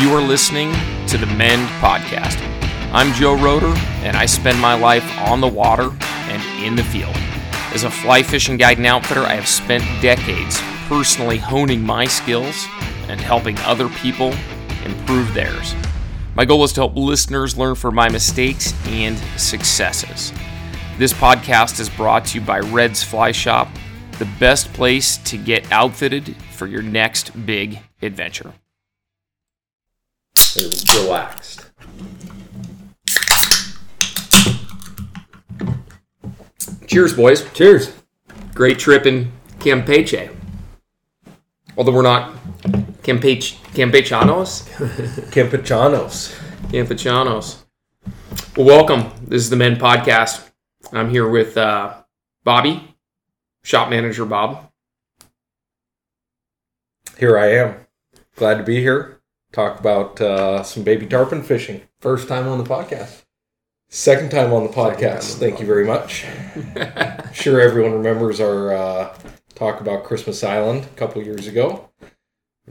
You are listening to the Mend Podcast. I'm Joe Roeder, and I spend my life on the water and in the field. As a fly fishing guide and outfitter, I have spent decades personally honing my skills and helping other people improve theirs. My goal is to help listeners learn from my mistakes and successes. This podcast is brought to you by Red's Fly Shop, the best place to get outfitted for your next big adventure. They're relaxed. Cheers, boys. Cheers. Great trip in Campeche. Although we're not Campeche, Campechanos. Campechanos. Campechanos. Well, welcome. This is the Mend Podcast. I'm here with uh, Bobby, shop manager Bob. Here I am. Glad to be here. Talk about uh, some baby tarpon fishing. First time on the podcast. Second time on the on podcast. the Thank you very much. sure everyone remembers our uh, talk about Christmas Island a couple years ago.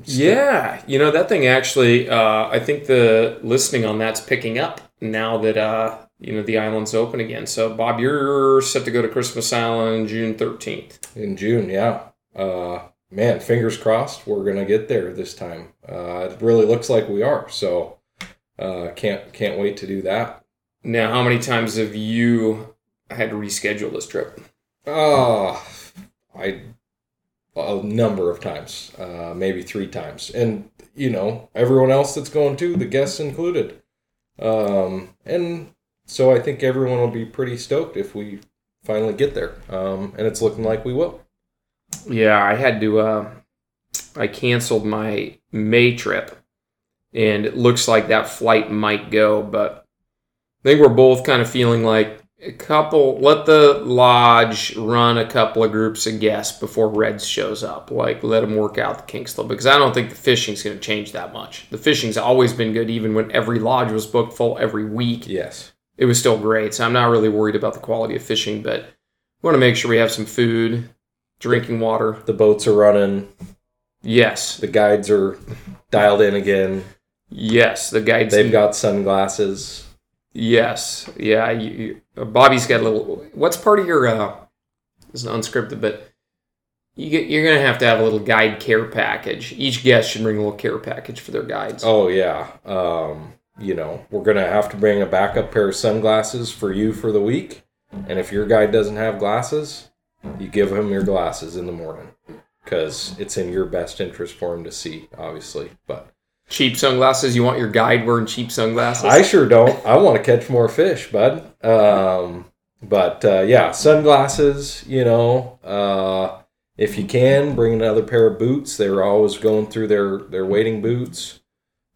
Yeah, you know that thing actually. Uh, I think the listening on that's picking up now that uh, you know the island's open again. So, Bob, you're set to go to Christmas Island June 13th. In June, yeah. Uh, man, fingers crossed we're gonna get there this time. Uh, it really looks like we are. So uh, can't can't wait to do that. Now, how many times have you had to reschedule this trip? Oh, I a number of times, uh, maybe three times, and you know everyone else that's going too, the guests included. Um, and so I think everyone will be pretty stoked if we finally get there. Um, and it's looking like we will. Yeah, I had to. Uh, I canceled my May trip, and it looks like that flight might go. But I think we're both kind of feeling like a couple. Let the lodge run a couple of groups of guests before Reds shows up. Like let them work out the kinks though, because I don't think the fishing's going to change that much. The fishing's always been good, even when every lodge was booked full every week Yes. it was still great. So I'm not really worried about the quality of fishing, but we want to make sure we have some food, drinking water. The boats are running. Yes, The guides are dialed in again. yes, the guides. They've got sunglasses. yes, yeah. You, you, Bobby's got a little. What's part of your? uh It's unscripted, but you get, you're gonna have to have a little guide care package. Each guest should bring a little care package for their guides. Oh yeah. Um, you know, we're gonna have to bring a backup pair of sunglasses for you for the week. And if your guide doesn't have glasses, you give him your glasses in the morning because it's in your best interest for him to see, obviously. But Cheap sunglasses. You want your guide wearing cheap sunglasses? I sure don't. I want to catch more fish, bud. Um, but uh, yeah, sunglasses. You know, uh, if you can, bring another pair of boots. They're always going through their their wading boots,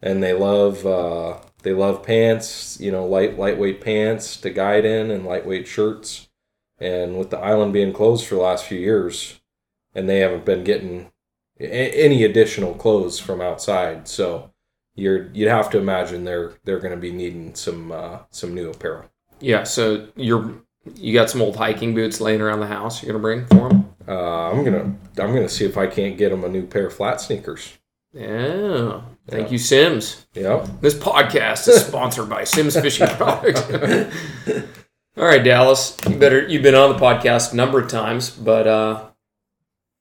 and they love uh, they love pants. You know, light lightweight pants to guide in, and lightweight shirts. And with the island being closed for the last few years, and they haven't been getting a- any additional clothes from outside, so you're you'd have to imagine they're they're going to be needing some uh, some new apparel. yeah. So you're you got some old hiking boots laying around the house. You're gonna bring for them. Uh, I'm gonna I'm gonna see if I can't get them a new pair of flat sneakers. Yeah. Thank Yeah. you, Simms. Yep. This podcast is sponsored by Simms Fishing Products. All right, Dallas. You better you've been on the podcast a number of times, but uh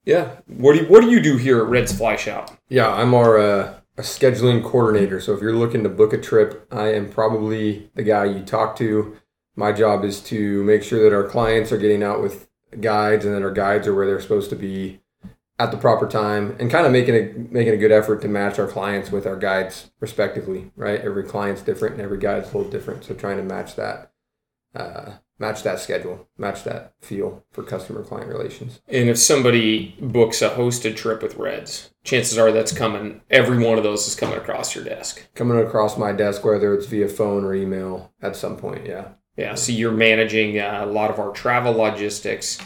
yeah. What do you what do you do here at Red's Fly Shop? Yeah, I'm our uh, a scheduling coordinator. So if you're looking to book a trip, I am probably the guy you talk to. My job is to make sure that our clients are getting out with guides and that our guides are where they're supposed to be at the proper time and kind of making a making a good effort to match our clients with our guides respectively, right? Every client's different and every guide's a little different. So trying to match that uh, match that schedule, match that feel for customer client relations. And if somebody books a hosted trip with Reds, chances are that's coming every one of those is coming across your desk. coming across my desk, whether it's via phone or email at some point. Yeah. Yeah, so you're managing uh, a lot of our travel logistics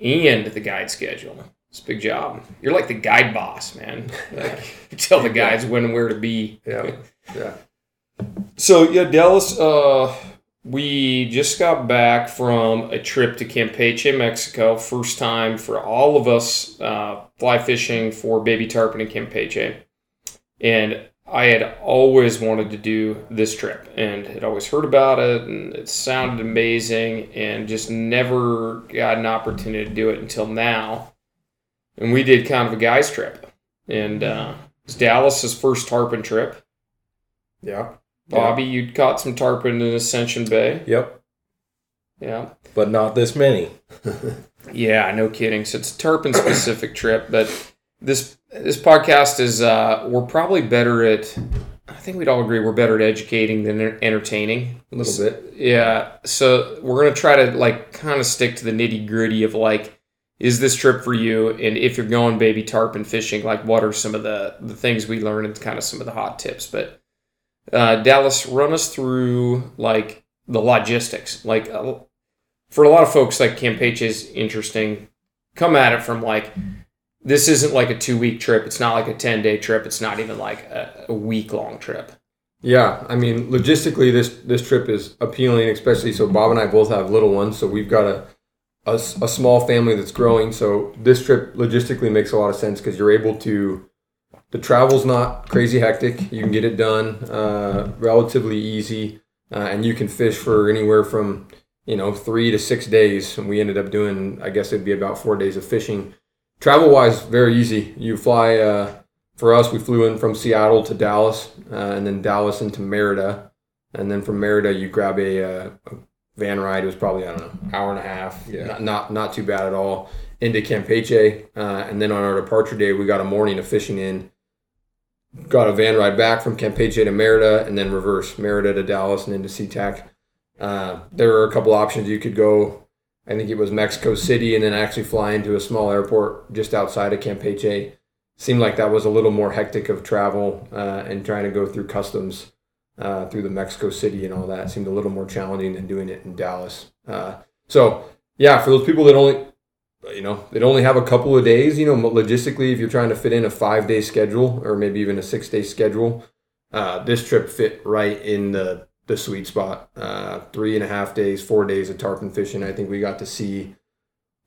and the guide schedule. It's a big job. You're like the guide boss, man. Like, you tell the guides when and where to be. Yeah. Yeah. So yeah, Dallas. Uh, we just got back from a trip to Campeche, Mexico. First time for all of us uh, fly fishing for baby tarpon in Campeche, and I had always wanted to do this trip and had always heard about it and it sounded amazing and just never got an opportunity to do it until now. And we did kind of a guys trip. And uh, it was Dallas's first tarpon trip. Yeah. Bobby, you'd caught some tarpon in Ascension Bay. Yep. Yeah. But not this many. Yeah, no kidding. So it's a tarpon specific trip, but this this podcast is uh, we're probably better at. I think we'd all agree we're better at educating than entertaining. A little bit. Yeah, so we're gonna try to like kind of stick to the nitty gritty of like, is this trip for you? And if you're going baby tarpon fishing, like what are some of the the things we learn and kind of some of the hot tips? But uh, Dallas, run us through like the logistics. Like uh, for a lot of folks, like Campeche is interesting. Come at it from like this isn't like a two week trip. It's not like a ten day trip. It's not even like a, a week long trip. Yeah, I mean, logistically, this this trip is appealing, especially so Bob and I both have little ones, so we've got a a small family that's growing. So this trip logistically makes a lot of sense because you're able to. The travel's not crazy hectic. You can get it done uh, relatively easy, uh, and you can fish for anywhere from you know three to six days. And we ended up doing, I guess it'd be about four days of fishing. Travel wise, very easy. You fly. Uh, for us, we flew in from Seattle to Dallas, uh, and then Dallas into Merida, and then from Merida you grab a, uh, a van ride. It was probably I don't know hour and a half. Yeah. not not, not too bad at all. Into Campeche, uh, and then on our departure day, we got a morning of fishing in. Got a van ride back from Campeche to Merida, and then reverse Merida to Dallas and into SeaTac. Uh, there were a couple options you could go. I think it was Mexico City, and then actually fly into a small airport just outside of Campeche seemed like that was a little more hectic of travel uh, and trying to go through customs uh, through the Mexico City and all that seemed a little more challenging than doing it in Dallas. Uh, so yeah, for those people that only you know they'd only have a couple of days, you know, logistically, if you're trying to fit in a five day schedule or maybe even a six day schedule, uh, this trip fit right in the the sweet spot. Uh, three and a half days, four days of tarpon fishing. I think we got to see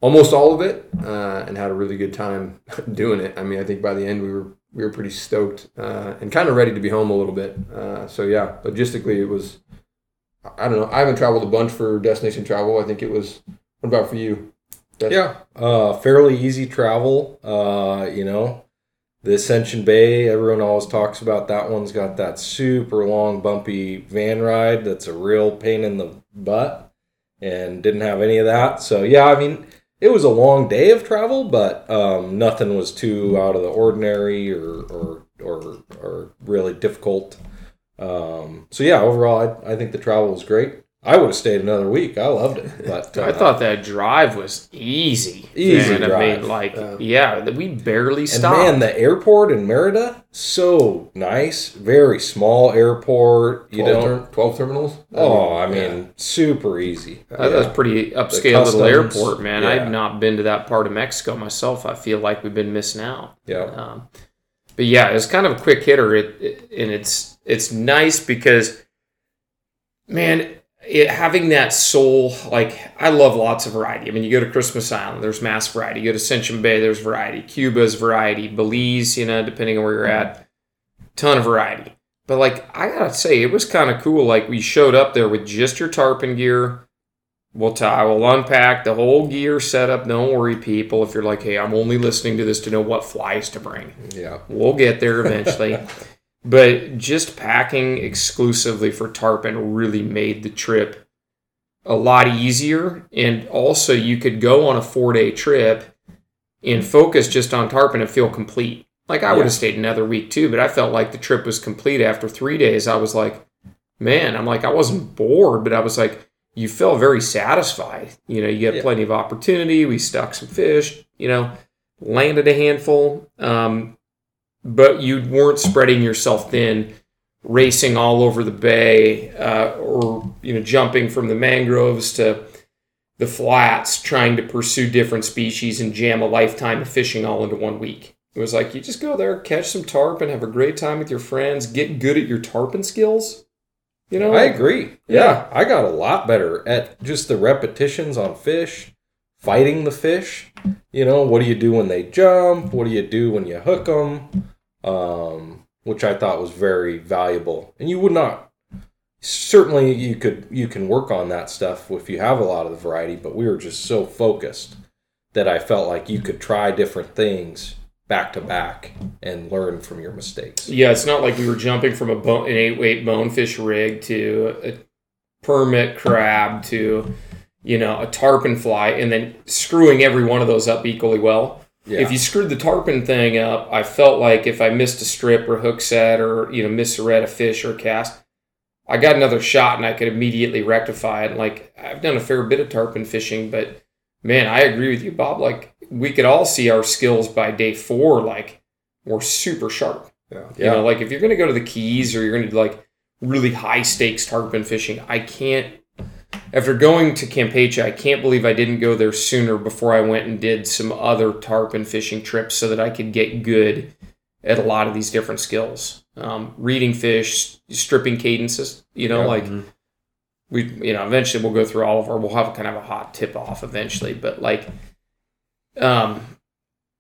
almost all of it uh, and had a really good time doing it. I mean, I think by the end we were we were pretty stoked uh, and kind of ready to be home a little bit. Uh, so yeah, logistically it was. I don't know. I haven't traveled a bunch for destination travel. I think it was. What about for you? That- Yeah, uh, fairly easy travel. Uh, you know, the Ascension Bay. Everyone always talks about that one's got that super long, bumpy van ride. That's a real pain in the butt, and didn't have any of that. So yeah, I mean, it was a long day of travel, but um, nothing was too out of the ordinary or or or, or really difficult. Um, so yeah, overall, I, I think the travel was great. I would have stayed another week. I loved it, but I uh, thought that drive was easy. Easy And I drive. mean, like, Yeah. yeah, we barely And stopped. man, the airport in Merida, so nice. Very small airport. You 12, don't. ter- 12 terminals? Oh, I Yeah. mean, super easy. I thought that was pretty upscale little airport, man. yeah. I've not been to that part of Mexico myself. I feel like we've been missing out. Yeah. Um, but yeah, it's kind of a quick hitter, it, it, and it's it's nice because, man, it, having that soul. Like I love lots of variety. I mean, you go to Christmas Island, there's mass variety. You go to Ascension Bay, there's variety. Cuba's variety. Belize, you know, depending on where you're at, ton of variety. But like I gotta say, it was kind of cool. Like we showed up there with just your tarpon gear. We'll tie, we'll unpack the whole gear setup. Don't worry, people. If you're like, hey, I'm only listening to this to know what flies to bring. Yeah. We'll get there eventually. but just packing exclusively for tarpon really made the trip a lot easier. And also, you could go on a four day trip and focus just on tarpon and feel complete. Like, I would have stayed another week too, but I felt like the trip was complete after three days. I was like, man, I'm like, I wasn't bored, but I was like, you felt very satisfied. You know, you had Yeah. plenty of opportunity. We stuck some fish, you know, landed a handful. Um, but you weren't spreading yourself thin, racing all over the bay, uh, or you know, jumping from the mangroves to the flats, trying to pursue different species and jam a lifetime of fishing all into one week. It was like you just go there, catch some tarpon, have a great time with your friends, get good at your tarpon skills. You know, I agree. Yeah. Yeah. I got a lot better at just the repetitions on fish, fighting the fish. You know, what do you do when they jump? What do you do when you hook them? Um, which I thought was very valuable. And you would not certainly you could you can work on that stuff if you have a lot of the variety, but we were just so focused that I felt like you could try different things back to back and learn from your mistakes. Yeah, it's not like we were jumping from a bone, an eight weight bonefish rig to a permit crab to you know a tarpon fly and then screwing every one of those up equally well. Yeah. If you screwed the tarpon thing up, I felt like if I missed a strip or hook set or you know misread a red a fish or a cast, I got another shot and I could immediately rectify it. Like I've done a fair bit of tarpon fishing, but man, I agree with you, Bob. Like we could all see our skills by day four, like we're super sharp. Yeah. You know, like if you're gonna go to the Keys or you're gonna do like really high stakes tarpon fishing, I can't. After going to Campeche, I can't believe I didn't go there sooner before I went and did some other tarpon fishing trips so that I could get good at a lot of these different skills. Um, reading fish, stripping cadences, you know, Yeah. like we, you know, eventually we'll go through all of our, we'll have kind of a hot tip off eventually, but like, um,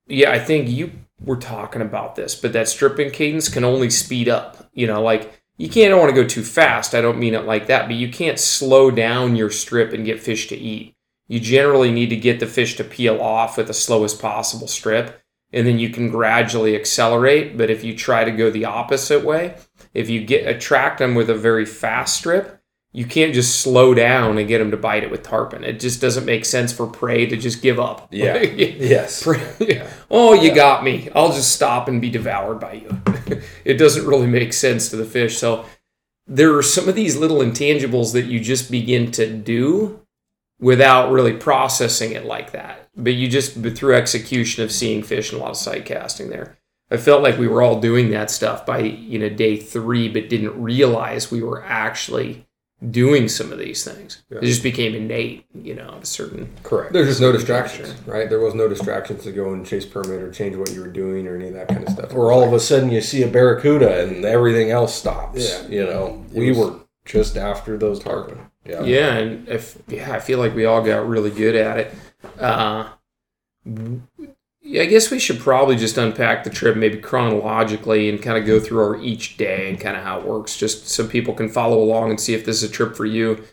yeah, I think you were talking about this, but that stripping cadence can only speed up, you know, like you can't I don't want to go too fast. I don't mean it like that, but you can't slow down your strip and get fish to eat. You generally need to get the fish to peel off with the slowest possible strip, and then you can gradually accelerate. But if you try to go the opposite way, if you get attract them with a very fast strip, you can't just slow down and get them to bite it with tarpon. It just doesn't make sense for prey to just give up. Yeah. yes. oh, you got me. I'll just stop and be devoured by you. it doesn't really make sense to the fish. So there are some of these little intangibles that you just begin to do without really processing it like that. But you just but through execution of seeing fish and a lot of sight casting there. I felt like we were all doing that stuff by you know day three, but didn't realize we were actually doing some of these things. Yeah. It just became innate, you know, at a certain Correct. There's just no distractions, right? There was no distractions to go and chase permit or change what you were doing or any of that kind of stuff. Or all of a sudden you see a barracuda and everything else stops. Yeah. You know, It we was- were just after those tarpon. Yeah. Yeah, and if yeah, I feel like we all got really good at it. Uh, yeah, I guess we should probably just unpack the trip maybe chronologically and kind of go through our each day and kind of how it works, just so people can follow along and see if this is a trip for you.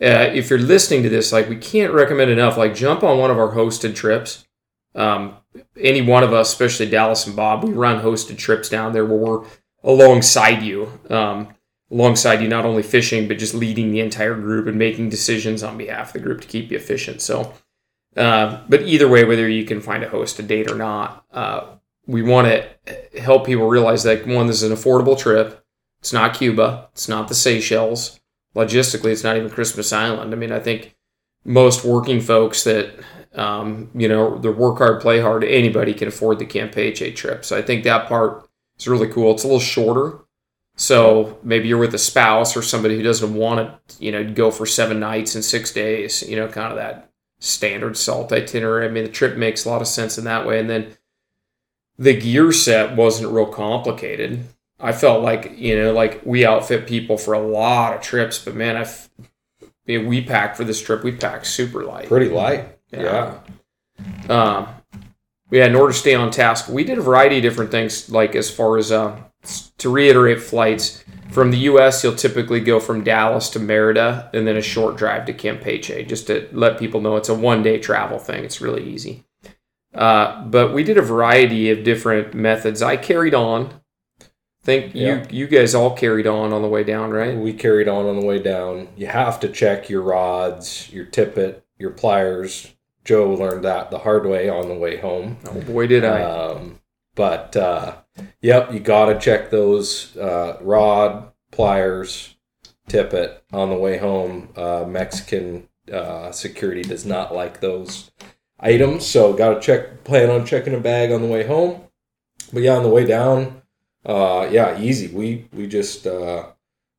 Uh, if you're listening to this, like we can't recommend enough, like jump on one of our hosted trips. Um, any one of us, especially Dallas and Bob, we run hosted trips down there where we're alongside you. Um, alongside you, not only fishing, but just leading the entire group and making decisions on behalf of the group to keep you efficient. So, uh, but either way, whether you can find a hosted date or not, uh, we want to help people realize that one, this is an affordable trip. It's not Cuba. It's not the Seychelles. Logistically, it's not even Christmas Island. I mean, I think most working folks that um, you know, the work hard, play hard, anybody can afford the Camp Campeche trip. So I think that part is really cool. It's a little shorter. So maybe you're with a spouse or somebody who doesn't want to, you know, go for seven nights and six days, you know, kind of that standard salt itinerary. I mean, the trip makes a lot of sense in that way. And then the gear set wasn't real complicated. I felt like, you know, like we outfit people for a lot of trips, but man, I've, we packed for this trip, we packed super light. Pretty light. Yeah. Um, yeah, in order to stay on task, we did a variety of different things. Like as far as uh, to reiterate flights from the U.S., you'll typically go from Dallas to Merida, and then a short drive to Campeche, just to let people know it's a one-day travel thing. It's really easy. Uh, but we did a variety of different methods. I carried on. Think Yeah. you you guys all carried on on the way down, right? We carried on on the way down. You have to check your rods, your tippet, your pliers. Joe learned that the hard way on the way home. Oh boy, did I! Um, but uh, yep, you got to check those uh, rod, pliers, tippet on the way home. Uh, Mexican uh, security does not like those items, so got to check. Plan on checking a bag on the way home. But yeah, on the way down, uh, yeah, easy. We we just uh,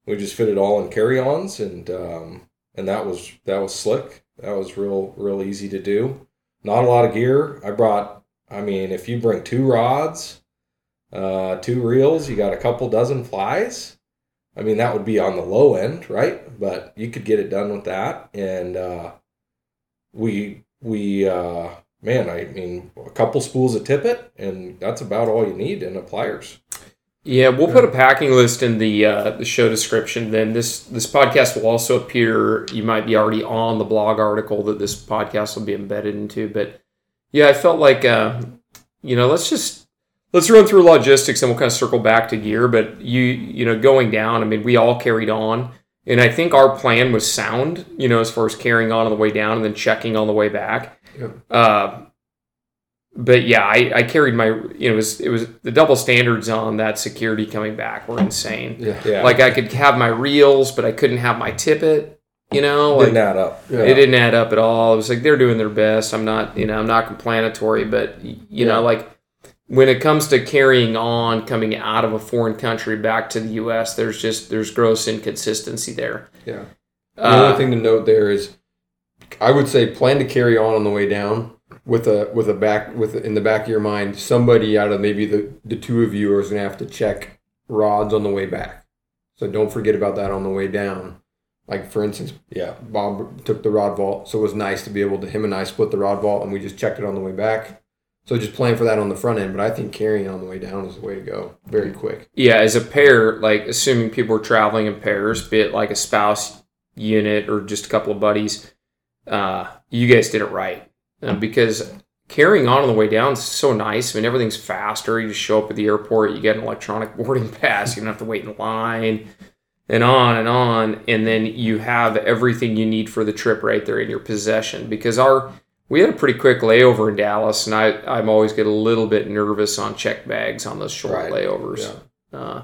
we just fit it all in carry-ons, and um, and that was that was slick. That was real real easy to do. Not a lot of gear. I brought I mean, if you bring two rods, uh, two reels, you got a couple dozen flies. I mean, that would be on the low end, right? But you could get it done with that. And uh, we we uh, man, I mean, a couple spools of tippet, and that's about all you need in a pliers. Yeah, we'll put a packing list in the uh, the show description. Then this this podcast will also appear. You might be already on the blog article that this podcast will be embedded into. But yeah, I felt like uh, you know let's just let's run through logistics and we'll kind of circle back to gear. But you you know going down, I mean, we all carried on, and I think our plan was sound. You know, as far as carrying on on the way down and then checking on the way back. Yeah. Uh, but yeah, I, I carried my you know it was it was the double standards on that security coming back were insane. Yeah. Yeah. Like I could have my reels, but I couldn't have my tippet. You know, like didn't add up. Yeah. it didn't add up at all. It was like they're doing their best. I'm not you know I'm not complanatory, but you know like when it comes to carrying on coming out of a foreign country back to the U.S., there's just there's gross inconsistency there. Yeah. The Uh, only thing to note there is, I would say plan to carry on on the way down with a with a back with in the back of your mind somebody out of maybe the the two of you is gonna have to check rods on the way back. So don't forget about that on the way down. Like for instance, Yeah. Bob took the rod vault, so it was nice to be able to him and I split the rod vault and we just checked it on the way back. So just plan for that on the front end, but I think carrying on the way down is the way to go. Very quick. yeah, as a pair, like assuming people are traveling in pairs, be it like a spouse unit or just a couple of buddies, uh, you guys did it right uh, because carrying on on the way down is so nice. I mean, everything's faster. You just show up at the airport, you get an electronic boarding pass. You don't have to wait in line, and on and on, and then you have everything you need for the trip right there in your possession. Because our we had a pretty quick layover in Dallas, and I I'm always get a little bit nervous on check bags on those short Right. layovers. Yeah. Uh,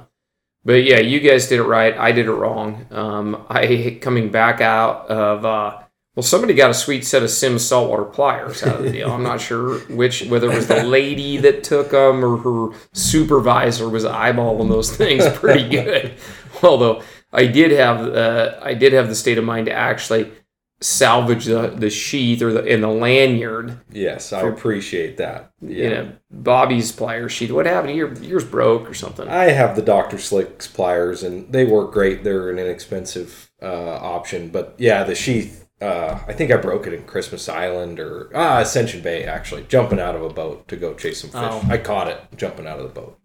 but yeah, you guys did it right. I did it wrong. Um, I coming back out of uh, well, somebody got a sweet set of Simms saltwater pliers out of the deal. I'm not sure which whether it was the lady that took them or her supervisor was eyeballing those things pretty good. Although I did have uh, I did have the state of mind to actually salvage the, the sheath or the in the lanyard Yes, I For- appreciate that. Yeah. you know, Bobby's pliers sheath. What happened? Your yours broke or something. I have the Dr. Slicks pliers and they work great. They're an inexpensive uh, option. But yeah, the sheath, uh, I think I broke it in Christmas Island or ah, Ascension Bay, actually, jumping out of a boat to go chase some fish. Oh. I caught it jumping out of the boat.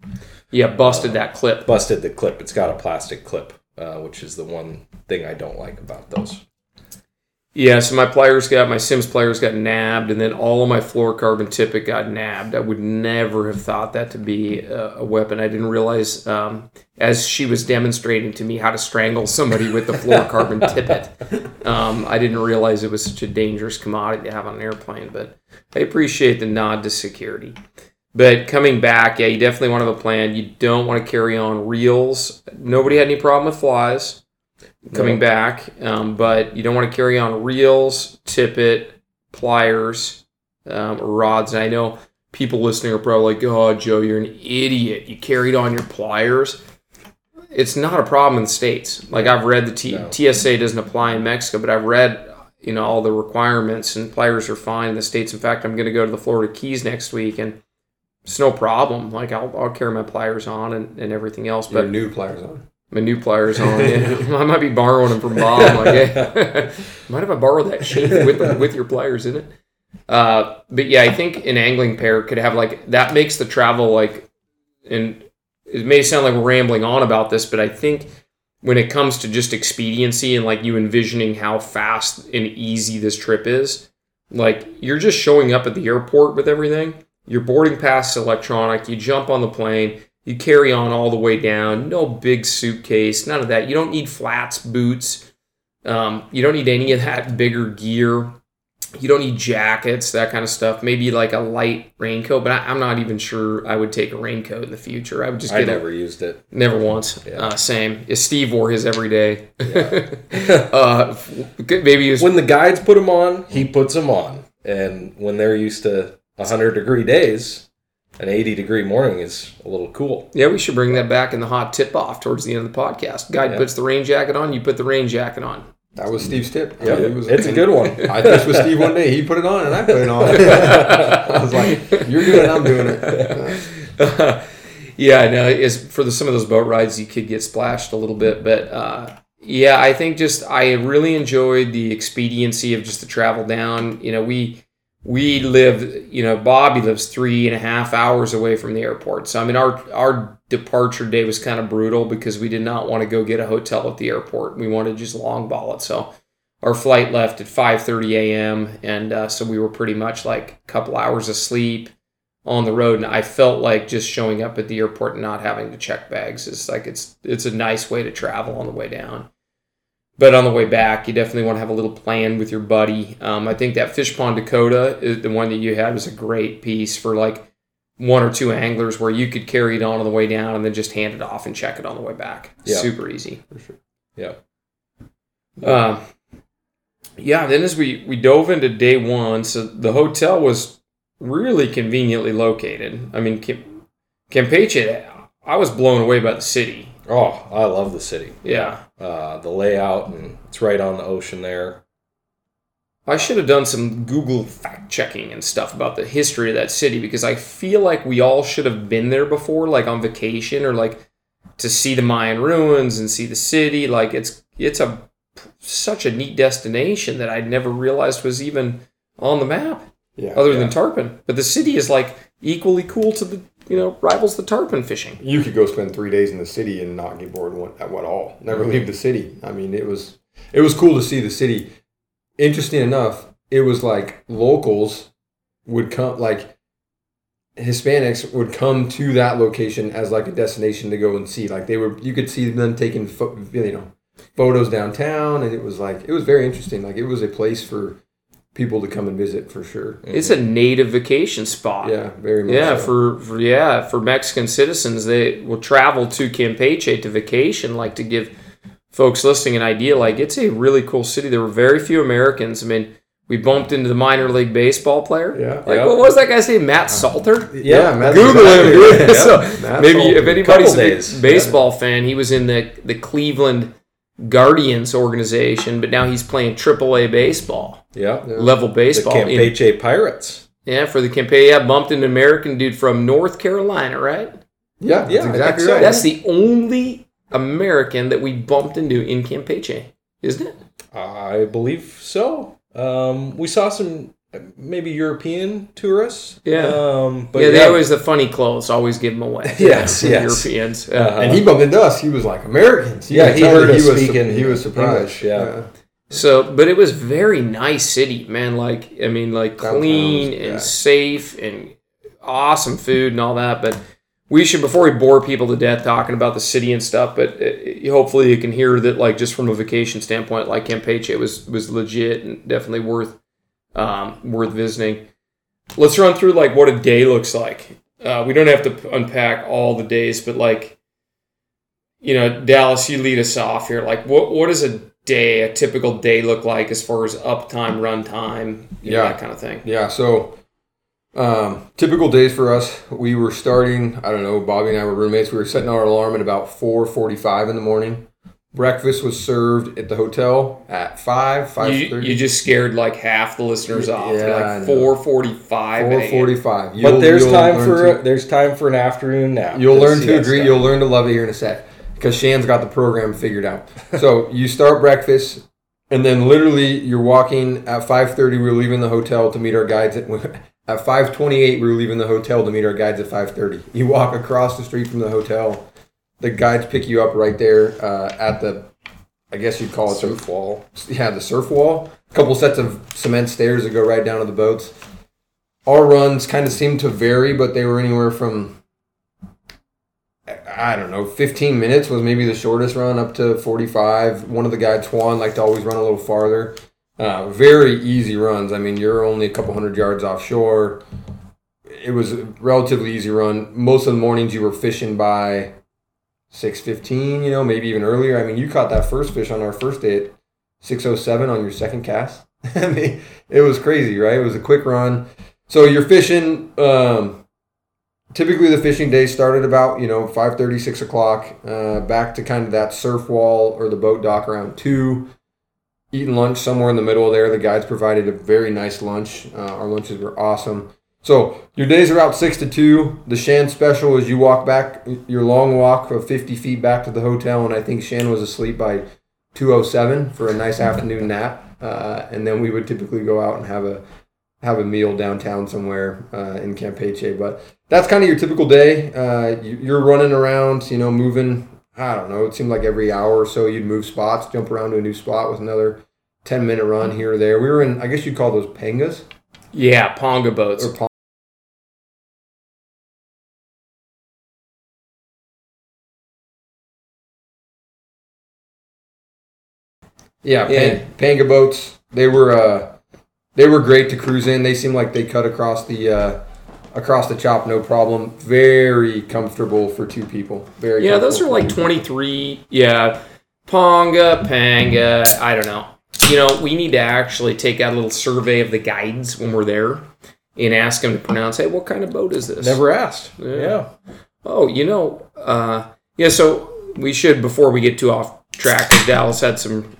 Yeah, busted that clip. Busted the clip. It's got a plastic clip, uh, which is the one thing I don't like about those. Yeah, so my pliers got my Simms pliers got nabbed, and then all of my fluorocarbon tippet got nabbed. I would never have thought that to be a, a weapon. I didn't realize um, as she was demonstrating to me how to strangle somebody with the fluorocarbon tippet. Um, I didn't realize it was such a dangerous commodity to have on an airplane. But I appreciate the nod to security. But coming back, yeah, you definitely want to have a plan. You don't want to carry on reels. Nobody had any problem with flies coming No. back, um, but you don't want to carry on reels, tippet, pliers, um, or rods. And I know people listening are probably like, "Oh, Joe, you're an idiot. You carried on your pliers." It's not a problem in the states. Like I've read the T- No. TSA doesn't apply in Mexico, but I've read you know all the requirements and pliers are fine in the states. In fact, I'm going to go to the Florida Keys next week and. It's no problem. Like I'll, I'll carry my pliers on and, and everything else, But but new pliers on. My new pliers on. Yeah. I might be borrowing them from Bob. Like, hey, mind if I borrow that sheath with with your pliers in it? Uh, but yeah, I think an angling pair could have like that makes the travel like, and it may sound like we're rambling on about this, but I think when it comes to just expediency and like you envisioning how fast and easy this trip is, like you're just showing up at the airport with everything. Your boarding pass is electronic. You jump on the plane. You carry on all the way down. No big suitcase. None of that. You don't need flats, boots. Um, you don't need any of that bigger gear. You don't need jackets, that kind of stuff. Maybe like a light raincoat, but I, I'm not even sure I would take a raincoat in the future. I would just I get a never used it. Never once. Yeah. Uh, same. Steve wore his every day. Yeah. uh, maybe was. when the guides put them on, he puts them on. And when they're used to 100 degree days, an 80 degree morning is a little cool. yeah, we should bring that back in the hot tip off towards the end of the podcast. Guy Yeah. puts the rain jacket on. You put the rain jacket on. That was Steve's tip. Yeah, It was- it's a good one. I fished with Steve one day. He put it on, and I put it on. I was like, "You're doing it. I'm doing it." yeah, no, is for the, some of those boat rides you could get splashed a little bit, but uh, yeah, I think just I really enjoyed the expediency of just the travel down. You know, we we live, you know, Bobby lives three and a half hours away from the airport. So I mean, our our departure day was kind of brutal because we did not want to go get a hotel at the airport. We wanted to just long ball it. So our flight left at 5:30 a.m. and uh, so we were pretty much like a couple hours of sleep on the road. And I felt like just showing up at the airport and not having to check bags is like it's it's a nice way to travel on the way down. But on the way back, you definitely want to have a little plan with your buddy. Um, I think that Fishpond Dakota, is the one that you had, was a great piece for like one or two anglers where you could carry it on on the way down and then just hand it off and check it on the way back. Yeah. Super easy. For sure. Yeah. Um, yeah. Then as we we dove into day one, so the hotel was really conveniently located. I mean, Cam- Campeche, I was blown away by the city. Oh, I love the city. Yeah. Uh, the layout and it's right on the ocean there. I should have done some Google fact checking and stuff about the history of that city because I feel like we all should have been there before, like on vacation or like to see the Mayan ruins and see the city. Like it's it's a such a neat destination that I'd never realized was even on the map, Yeah. other yeah. than tarpon. But the city is like equally cool to the you know rivals the tarpon fishing. you could go spend three days in the city and not get bored at what all. Never leave the city. I mean, it was it was cool to see the city. Interesting enough, it was like locals would come, like Hispanics would come to that location as like a destination to go and see. Like they were, you could see them taking, pho- you know, photos downtown, and it was like it was very interesting. Like it was a place for people to come and visit for sure. It's a native vacation spot. Yeah, very much. Yeah, so. for, for yeah for Mexican citizens, they will travel to Campeche to vacation, like to give folks listening an idea. Like it's a really cool city. There were very few Americans. I mean, we bumped into the minor league baseball player. Yeah. like Yeah. what was that guy's name? Matt uh, Salter. yeah, Matt- Google him. exactly. so Matt maybe Salter. if anybody's Couple a big days. baseball fan, he was in the the Cleveland Guardians organization, but now he's playing AAA baseball, Yeah. Yeah. level The baseball. in- Campeche Pirates. yeah, for the Campeche. Yeah, bumped into an American dude from North Carolina, right? Yeah, that's Yeah, I exactly think so. right. That's the only American that we bumped into in Campeche, isn't it? I believe so. Um, we saw some maybe European tourists. Yeah. Um, but yeah, yeah, they always the funny clothes always give them away. Yes, The yes. Europeans. Uh, Uh-huh. and he bumped into us. He was like Americans. You Yeah, he heard us he was, speaking He was surprised. English, yeah. So, but it was very nice city, man. Like, I mean, like clean was- and yeah. safe and awesome food and all that. But we should, before we bore people to death talking about the city and stuff, but uh, hopefully you can hear that, like, just from a vacation standpoint, like Campeche was was legit and definitely worth um, worth visiting. Let's run through like what a day looks like. Uh, we don't have to unpack all the days, but like, you know, Dallas, you lead us off here. Like, what what does a day, a typical day, look like as far as uptime, runtime, you know, Yeah. that kind of thing? Yeah, so um, typical days for us, we were starting, I don't know, Bobby and I were roommates. We were setting our alarm at about 4.45 in the morning. Breakfast was served at the hotel at 5, 5.30. You, you just scared like half the listeners off. Yeah, You're like four forty five. 4.45. but there's time for to- there's time for an afternoon nap. You'll learn to Siesta. agree. You'll learn to love it here in a sec because Shan's got the program figured out. So you start breakfast, and then literally you're walking at 5:30. We're leaving the hotel to meet our guides at at 5:28. We were leaving the hotel to meet our guides at 5:30. You walk across the street from the hotel. The guides pick you up right there uh, at the, I guess you'd call it the surf wall. yeah, the surf wall. A couple sets of cement stairs that go right down to the boats. Our runs kind of seemed to vary, but they were anywhere from I don't know, 15 minutes was maybe the shortest run up to 45. One of the guys, Juan, liked to always run a little farther. Uh, very easy runs. I mean, you're only a couple hundred yards offshore. It was a relatively easy run. Most of the mornings you were fishing by 6:15, you know, maybe even earlier. I mean, you caught that first fish on our first day at 6:07 on your second cast. I mean, it was crazy, right? It was a quick run. So you're fishing. Um, typically, the fishing day started about you know five thirty, six o'clock. Uh, back to kind of that surf wall or the boat dock around two. Eating lunch somewhere in the middle there. The guides provided a very nice lunch. Uh, our lunches were awesome. So your days are out six to two. The Shan special is you walk back your long walk of 50 feet back to the hotel, and I think Shan was asleep by 207 for a nice afternoon nap. Uh, and then we would typically go out and have a, have a meal downtown somewhere uh, in Campeche. But that's kind of your typical day. Uh, you, you're running around, you know, moving. I don't know. It seemed like every hour or so you'd move spots, jump around to a new spot with another ten minute run here or there. We were in, I guess you'd call those pangas Yeah, ponga boats. or Yeah, Yeah. pan- panga boats. They were uh, they were great to cruise in. They seemed like they cut across the uh, across the chop no problem. Very comfortable for two people. Very Yeah, those are like 23. Yeah, Ponga, Panga. I don't know. You know, we need to actually take out a little survey of the guides when we're there and ask them to pronounce, hey, what kind of boat is this? Never asked. Yeah. Yeah. Oh, you know, uh, yeah, so we should, before we get too off track, Dallas had some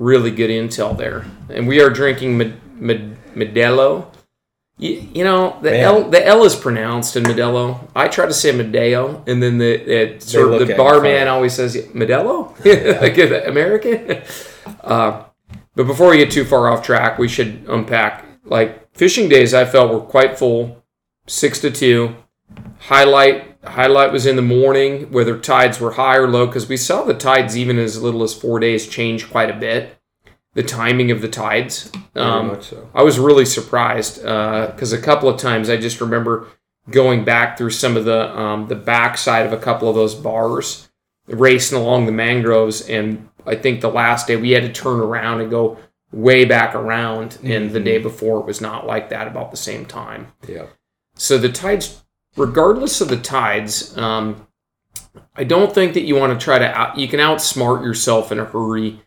really good intel there. And we are drinking Modelo. You, you know, the Man. L, the L is pronounced in Modelo. I try to say Medeo, and then the it, sort of the barman always says Modelo, like an American. Uh, but before we get too far off track, we should unpack. Like fishing days, I felt were quite full, six to two. Highlight highlight was in the morning, whether tides were high or low, because we saw the tides even as little as four days change quite a bit. The timing of the tides. Um, so. I was really surprised because a couple of times I just remember going back through some of the um, the backside of a couple of those bars, racing along the mangroves, and I think the last day we had to turn around and go way back around, and the day before it was not like that about the same time. Yeah. So the tides, regardless of the tides, um, I don't think that you want to try to out, you can outsmart yourself in a hurry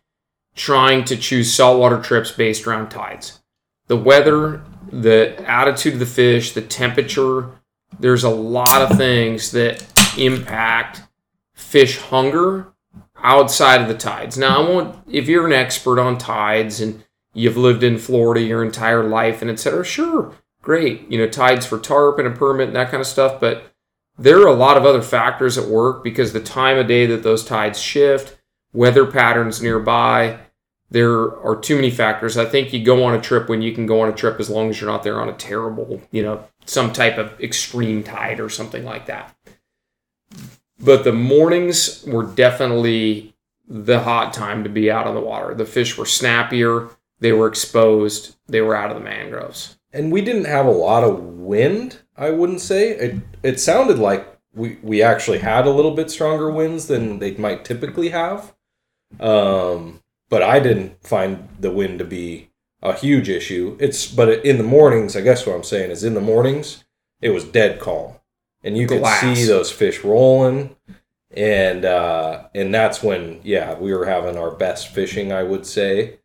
trying to choose saltwater trips based around tides. The weather, the attitude of the fish, the temperature, there's a lot of things that impact fish hunger outside of the tides. Now, I won't, if you're an expert on tides and you've lived in Florida your entire life and etc. sure, great. You know, tides for tarp and a permit and that kind of stuff. But there are a lot of other factors at work because the time of day that those tides shift, weather patterns nearby, there are too many factors. I think you go on a trip when you can go on a trip as long as you're not there on a terrible, you know, some type of extreme tide or something like that. But the mornings were definitely the hot time to be out on the water. The fish were snappier, they were exposed, they were out of the mangroves. And we didn't have a lot of wind, I wouldn't say. It it sounded like we, we actually had a little bit stronger winds than they might typically have. Um, but I didn't find the wind to be a huge issue. It's but in the mornings, I guess what I'm saying is in the mornings it was dead calm, and you could see those fish rolling, and uh, and that's when yeah we were having our best fishing, I would say.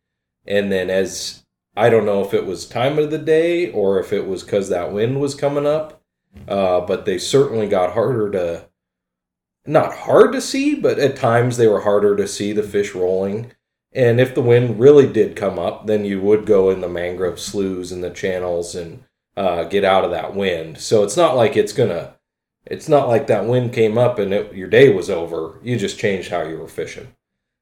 And then as I don't know if it was time of the day or if it was because that wind was coming up, uh, but they certainly got harder to. Not hard to see, but at times they were harder to see the fish rolling. And if the wind really did come up, then you would go in the mangrove sloughs and the channels and uh, get out of that wind. So it's not like it's gonna. It's not like that wind came up and it, your day was over. You just changed how you were fishing,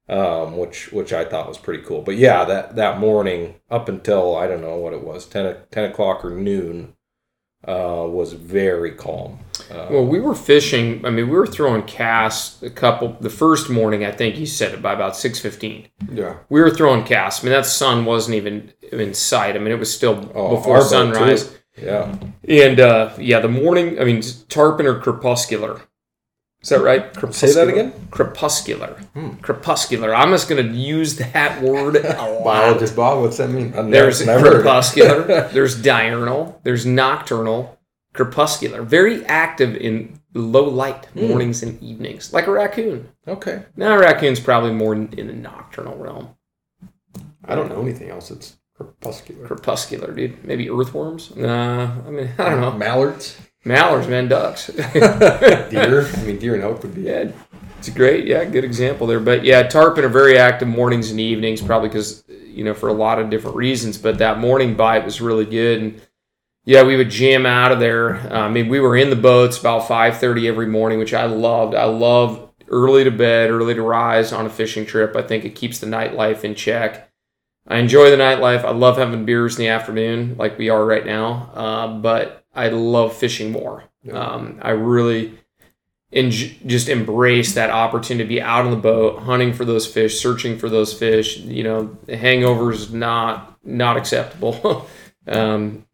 um, which which I thought was pretty cool. But yeah, that that morning up until I don't know what it was 10, o- 10 o'clock or noon uh, was very calm. Uh, Well, we were fishing. I mean, we were throwing casts a couple. The first morning, I think you said it by about six fifteen. Yeah. We were throwing casts. I mean, that sun wasn't even in sight. I mean, it was still Oh, before sunrise. too. yeah, And uh, yeah, the morning. I mean, tarpon or crepuscular. Is that right? Say that again? Crepuscular. Hmm. Crepuscular. I'm just going to use that word a lot. Biologist Bob, what's that mean? I've There's never crepuscular, there's diurnal, there's nocturnal, crepuscular. Very active in low light Hmm. mornings and evenings, like a raccoon. Okay. Now, a raccoon's probably more in, in the nocturnal realm. I don't know anything else that's crepuscular. Crepuscular, dude. Maybe earthworms? Nah, I mean, I don't know. Mallards. Mallards, man, ducks. Deer. I mean, deer and elk would be. yeah, it's a great, yeah, good example there. But yeah, tarpon are very active mornings and evenings, probably because, you know, for a lot of different reasons. But that morning bite was really good. And yeah, we would jam out of there. Uh, I mean, we were in the boats about 5.30 every morning, which I loved. I love early to bed, early to rise on a fishing trip. I think it keeps the nightlife in check. I enjoy the nightlife. I love having beers in the afternoon, like we are right now. Uh, but I love fishing more. Um, I really and just embrace that opportunity to be out on the boat, hunting for those fish, searching for those fish. You know, hangovers not not acceptable. um,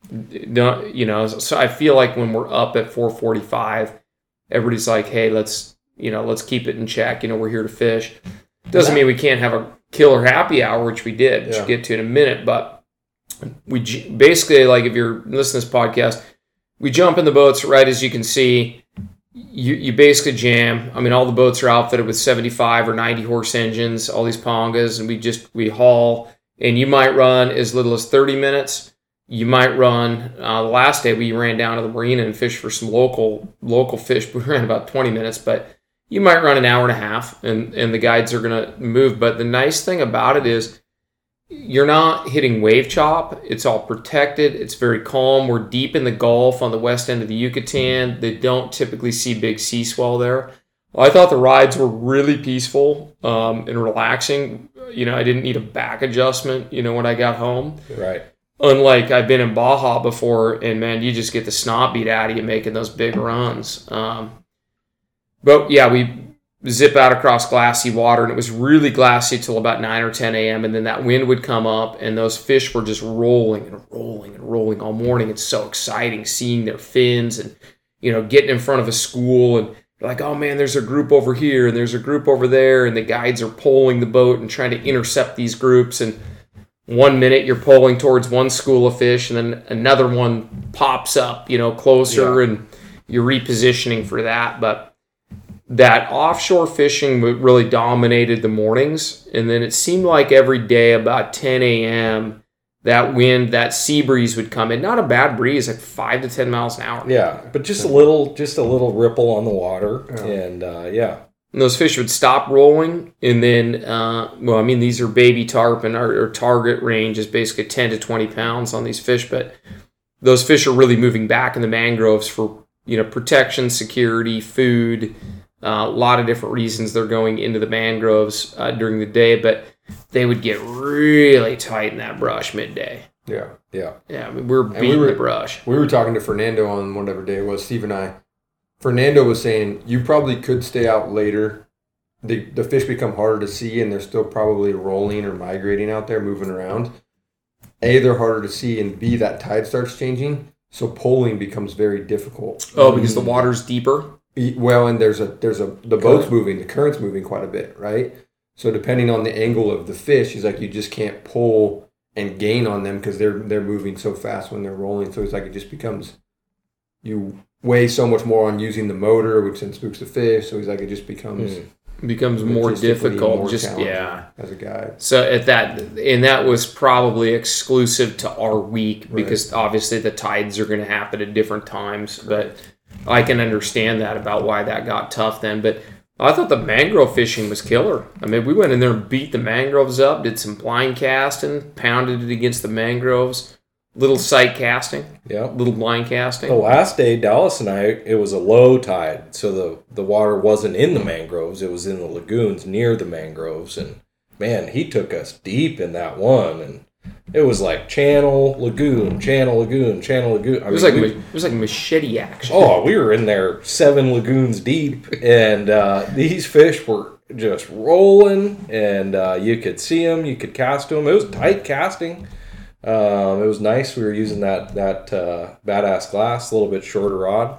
don't, you know, so I feel like when we're up at 4:45, everybody's like, "Hey, let's you know, let's keep it in check. You know, we're here to fish." Doesn't mean we can't have a killer happy hour, which we did, which Yeah. we'll get to in a minute. But we basically like if you're listening to this podcast, we jump in the boats right as you can see you, you basically jam. I mean, all the boats are outfitted with 75 or 90 horse engines, all these pongas, and we just we haul. And you might run as little as 30 minutes. You might run. Uh, the last day we ran down to the marina and fished for some local local fish. We ran about 20 minutes, but you might run an hour and a half, and and the guides are gonna move. But the nice thing about it is you're not hitting wave chop. It's all protected. It's very calm. We're deep in the Gulf on the west end of the Yucatan. They don't typically see big sea swell there. I thought the rides were really peaceful um, and relaxing. You know, I didn't need a back adjustment. You know, when I got home, Right. unlike I've been in Baja before, and man, you just get the snot beat out of you making those big runs. Um, but yeah, we zip out across glassy water, and it was really glassy till about nine or ten a.m. And then that wind would come up, and those fish were just rolling and rolling and rolling all morning. It's so exciting seeing their fins and you know getting in front of a school and like, oh man, there's a group over here and there's a group over there, and the guides are pulling the boat and trying to intercept these groups and one minute you're pulling towards one school of fish and then another one pops up you know closer and you're repositioning for that but that offshore fishing really dominated the mornings and then it seemed like every day about 10 a.m that wind that sea breeze would come in. Not a bad breeze like 5 to 10 miles an hour. Yeah, but just a little, just a little ripple on the water, and uh, yeah, and those fish would stop rolling and then uh, well i mean these are baby tarpon our, our target range is basically 10 to 20 pounds on these fish but those fish are really moving back in the mangroves for you know protection security food uh, a lot of different reasons they're going into the mangroves uh, during the day but they would get really tight in that brush midday Yeah. yeah, yeah I mean, we're we beating were- the brush We were talking to Fernando on whatever day it was, Steve and I. Fernando was saying you probably could stay out later. The, the fish become harder to see and they're still probably rolling or migrating out there, moving around. A, they're harder to see, and B, that tide starts changing. So poling becomes very difficult. oh because the water's deeper Well, and there's a there's a the boat's moving, the current's moving quite a bit, right? So depending on the angle of the fish, he's like you just can't pull and gain on them because they're they're moving so fast when they're rolling. So it's like it just becomes you weigh so much more on using the motor, which then spooks the fish. So he's like it just becomes Hmm. becomes more difficult more just yeah as a guide. So at that, and that was probably exclusive to our week because obviously the tides are going to happen at different times. But I can understand that about why that got tough then. But I thought the mangrove fishing was killer. I mean, we went in there and beat the mangroves up, did some blind casting, pounded it against the mangroves, little sight casting, yeah. little blind casting. The last day, Dallas and I, it was a low tide, so the the water wasn't in the mangroves; it was in the lagoons near the mangroves. And man, he took us deep in that one, and it was like channel lagoon, channel lagoon, channel lagoon. I It was mean, like we- it was like machete action. oh, we were in there seven lagoons deep, and uh, these fish were just rolling, and uh, you could see them, you could cast them. It was tight casting. Um, it was nice. We were using that that uh, badass glass, a little bit shorter rod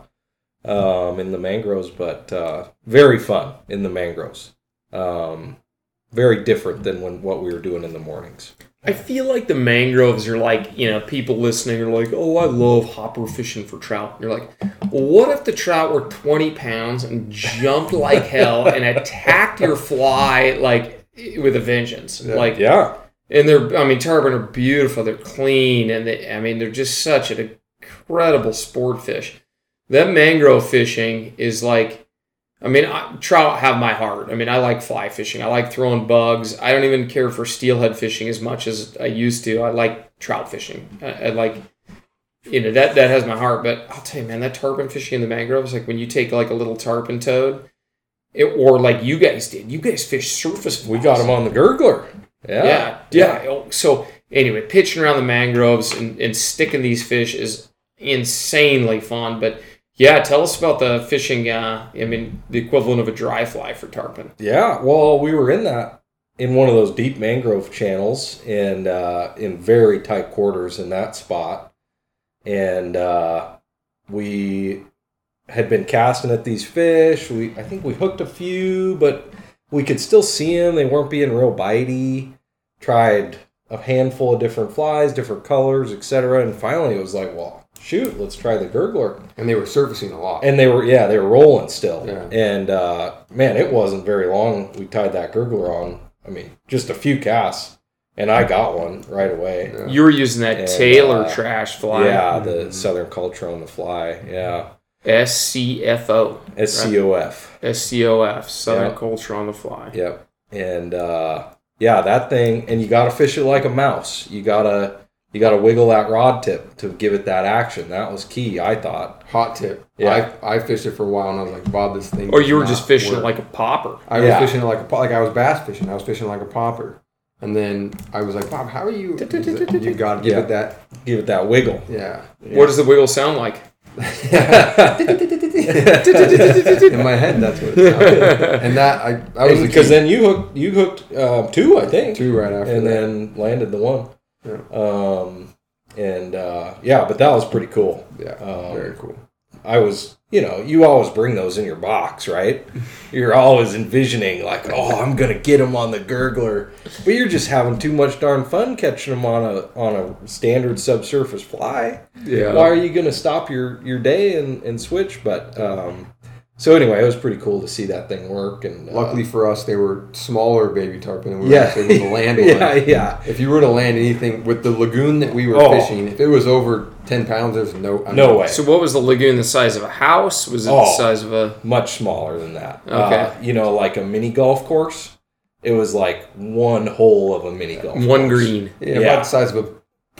um, in the mangroves, but uh, very fun in the mangroves. Um, very different than when what we were doing in the mornings. I feel like the mangroves are like, you know, people listening are like, oh, I love hopper fishing for trout. You're like, well, what if the trout were 20 pounds and jumped like hell and attacked your fly like with a vengeance? Like, Yeah, and they're, I mean, tarpon are beautiful. They're clean. And they, I mean, they're just such an incredible sport fish. That mangrove fishing is like, I mean, I, trout have my heart. I mean, I like fly fishing. I like throwing bugs. I don't even care for steelhead fishing as much as I used to. I like trout fishing. I, I like, you know, that that has my heart. But I'll tell you, man, that tarpon fishing in the mangroves, like when you take like a little tarpon toad, it, or like you guys did, you guys fish surface. we got them on the gurgler. Yeah. Yeah, yeah. Oh, So anyway, pitching around the mangroves and, and sticking these fish is insanely fun. But yeah, tell us about the fishing. Uh, I mean, the equivalent of a dry fly for tarpon. Yeah, well, we were in that in one of those deep mangrove channels and uh, in very tight quarters in that spot, and uh, we had been casting at these fish. We I think we hooked a few, but we could still see them. They weren't being real bitey. Tried a handful of different flies, different colors, etc. And finally, it was like, well, shoot, let's try the gurgler And they were surfacing a lot. and they were yeah they were rolling still Yeah. and uh man it wasn't very long we tied that gurgler on i mean just a few casts and i got one right away Yeah. You were using that And, Taylor uh, trash fly. yeah the Mhm. southern culture on the fly yeah SCFO. scof SCOF. Southern Yeah. Culture on the Fly. yep and uh yeah that thing and you gotta fish it like a mouse you gotta you gotta wiggle that rod tip to give it that action that was key i thought Hot tip. Yeah. I, I fished it for a while and I was like, Bob, this thing. Or you were just fishing work. like a popper. I was Yeah. fishing like a po- like I was bass fishing. I was fishing like a popper, and then I was like, Bob, how are you? You got to give Yeah. it that. give it that wiggle Yeah. What does the wiggle sound like? In my head, that's what it sounded. like. And that I I was because key. then you hooked you hooked uh, two i think two right after and that. then landed the one. Yeah. Um, and uh, yeah, but that was pretty cool. yeah, Um, very cool. I was, you know, you always bring those in your box, right? You're always envisioning like, oh, I'm gonna get them on the gurgler, but you're just having too much darn fun catching them on a on a standard subsurface fly. Yeah. Why are you gonna stop your your day and and switch? But um, so anyway, it was pretty cool to see that thing work. And uh, Luckily for us, they were smaller baby tarpon than we yeah, were able to land on. yeah, yeah. If you were to land anything with the lagoon that we were Oh. fishing, if it was over ten pounds, there's no No way. So what was the lagoon the size of a house? Was it the Oh. size of a much smaller than that. Okay. Uh, you know, like a mini golf course. It was like one hole of a mini golf. one course. green? Yeah, Yeah. about the size of a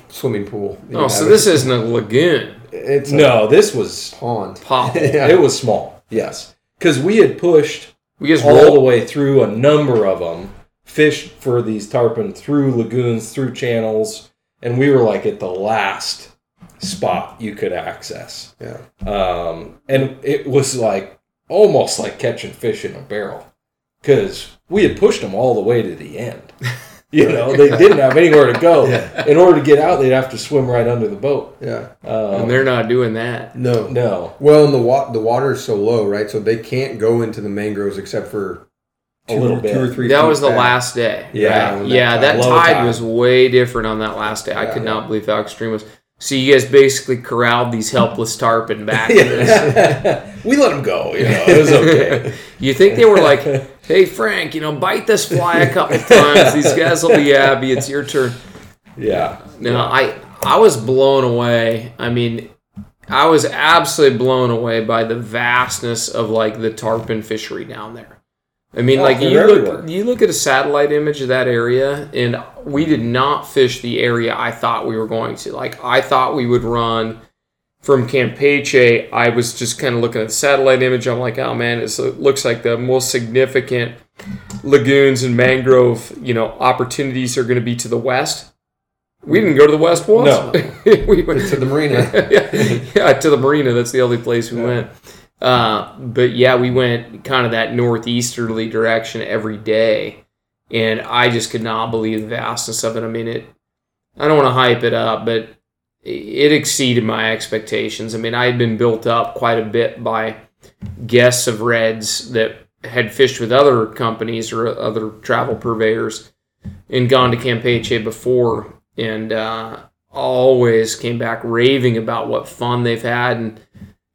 swimming pool. You Oh, have so it. this isn't a lagoon. it's a No, this was pond. Pop. Yeah. it was small. Yes, because we had pushed We just all the way through a number of them, fished for these tarpon through lagoons, through channels, and we were like at the last spot you could access. Yeah. Um, and it was like almost like catching fish in a barrel because we had pushed them all the way to the end. You know, they didn't have anywhere to go. Yeah. In order to get out, they'd have to swim right under the boat. Yeah. and Um, they're not doing that. No. no, Well, and the wa- the water is so low, right? So they can't go into the mangroves except for A little bit. two or three. That feet was the back. last day. Yeah, right? yeah. that That tide- tide, tide. was way different on that last day. I could yeah. not believe how extreme it was. So you guys basically corralled these helpless tarpon back. Yeah. we let them go. You know, it was okay. you think they were like, "Hey Frank, you know, bite this fly a couple times. These guys will be happy. It's your turn." yeah. No, I I was blown away. I mean, I was absolutely blown away by the vastness of like the tarpon fishery down there. I mean, Oh, like you everywhere. look you look at a satellite image of that area, and we did not fish the area I thought we were going to. Like I thought we would run from Campeche. I was just kind of looking at the satellite image. I'm like, oh man, it looks like the most significant lagoons and mangrove, you know, opportunities are going to be to the west. We didn't go to the west once. No. we went to the marina. yeah, yeah, to the marina. That's the only place we went. Uh, but yeah, we went kind of that northeasterly direction every day, and I just could not believe the vastness of it. I mean, it. I don't want to hype it up, but it exceeded my expectations. I mean, I had been built up quite a bit by guests of Reds that had fished with other companies or other travel purveyors and gone to Campeche before, and uh, always came back raving about what fun they've had, and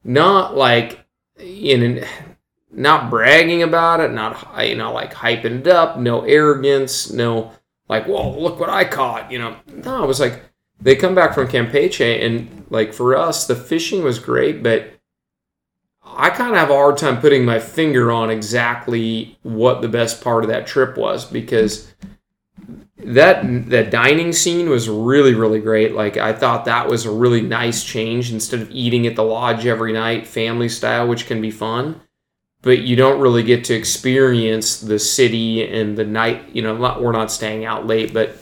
not like in an, not bragging about it, not you know like hyping it up, no arrogance, no like, whoa, look what I caught, you know. No, it was like they come back from Campeche, and like for us, the fishing was great, but I kind of have a hard time putting my finger on exactly what the best part of that trip was because that that dining scene was really really great. Like I thought that was a really nice change instead of eating at the lodge every night, family style, which can be fun. but you don't really get to experience the city and the night. You know, not, we're not staying out late, but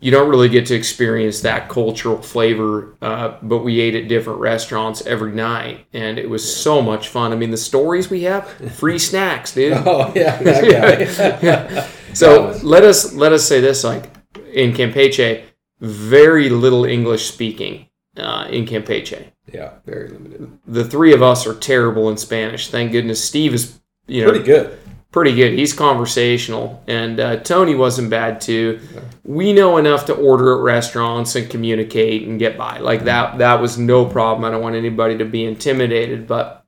you don't really get to experience that cultural flavor. Uh, but we ate at different restaurants every night, and it was so much fun. I mean, the stories we have, free snacks, dude. Oh yeah, that Yeah. So let us let us say this: like in Campeche, very little English speaking uh, in Campeche. yeah, Very limited. The three of us are terrible in Spanish. Thank goodness Steve is you know pretty good. pretty good. He's conversational, and uh, Tony wasn't bad too. We know enough to order at restaurants and communicate and get by. Like that, that was no problem. I don't want anybody to be intimidated, but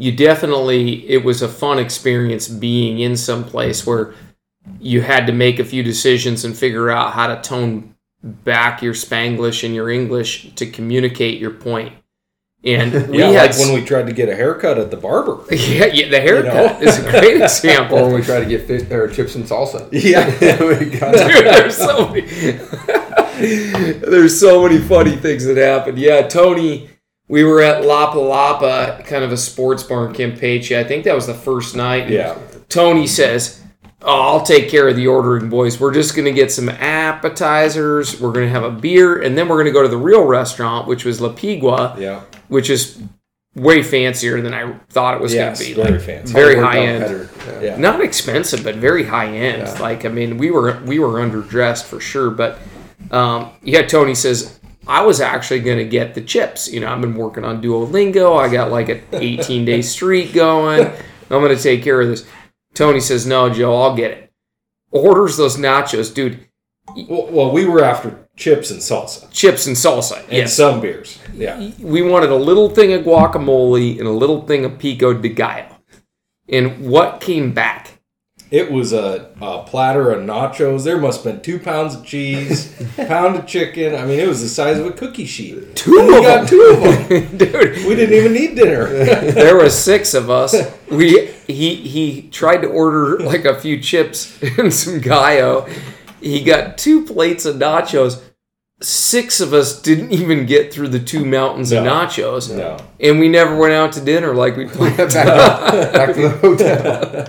you definitely it was a fun experience being in some place where you had to make a few decisions and figure out how to tone back your Spanglish and your English to communicate your point. And we yeah, had like when we tried to get a haircut at the barber. yeah, yeah, the haircut know? is a great example. Or when we tried to get fish, or chips and salsa. Yeah, Dude, there's so many. there's so many funny things that happened. Yeah, Tony, we were at Lapa Lapa, kind of a sports bar in Campeche. I think that was the first night. yeah. Tony says, oh, "I'll take care of the ordering, boys. We're just gonna get some appetizers. We're gonna have a beer, and then we're gonna go to the real restaurant, which was La Pigua, Yeah. which is way fancier than I thought it was Yes, gonna be. very Like, fancy. very high end." Yeah. Yeah. not expensive, but very high end. Yeah. Like I mean, we were we were underdressed for sure. But um, yeah, Tony says I was actually gonna get the chips. You know, I've been working on Duolingo. I got like a 18 day streak going. I'm gonna take care of this. Tony says, "No, Joe, I'll get it." Orders those nachos, dude. Well, well, we were after chips and salsa Chips and salsa. and Yes. some beers. Yeah. we wanted a little thing of guacamole and a little thing of pico de gallo. And what came back? It was a, a platter of nachos. There must have been two pounds of cheese, pound of chicken. I mean, it was the size of a cookie sheet. Two And we of got them. two of them. Dude, We didn't even need dinner. there were six of us. We he he tried to order like a few chips and some gallo. He got two plates of nachos. Six of us didn't even get through the two mountains of nachos, no. and we never went out to dinner like we planned. back, back to the hotel.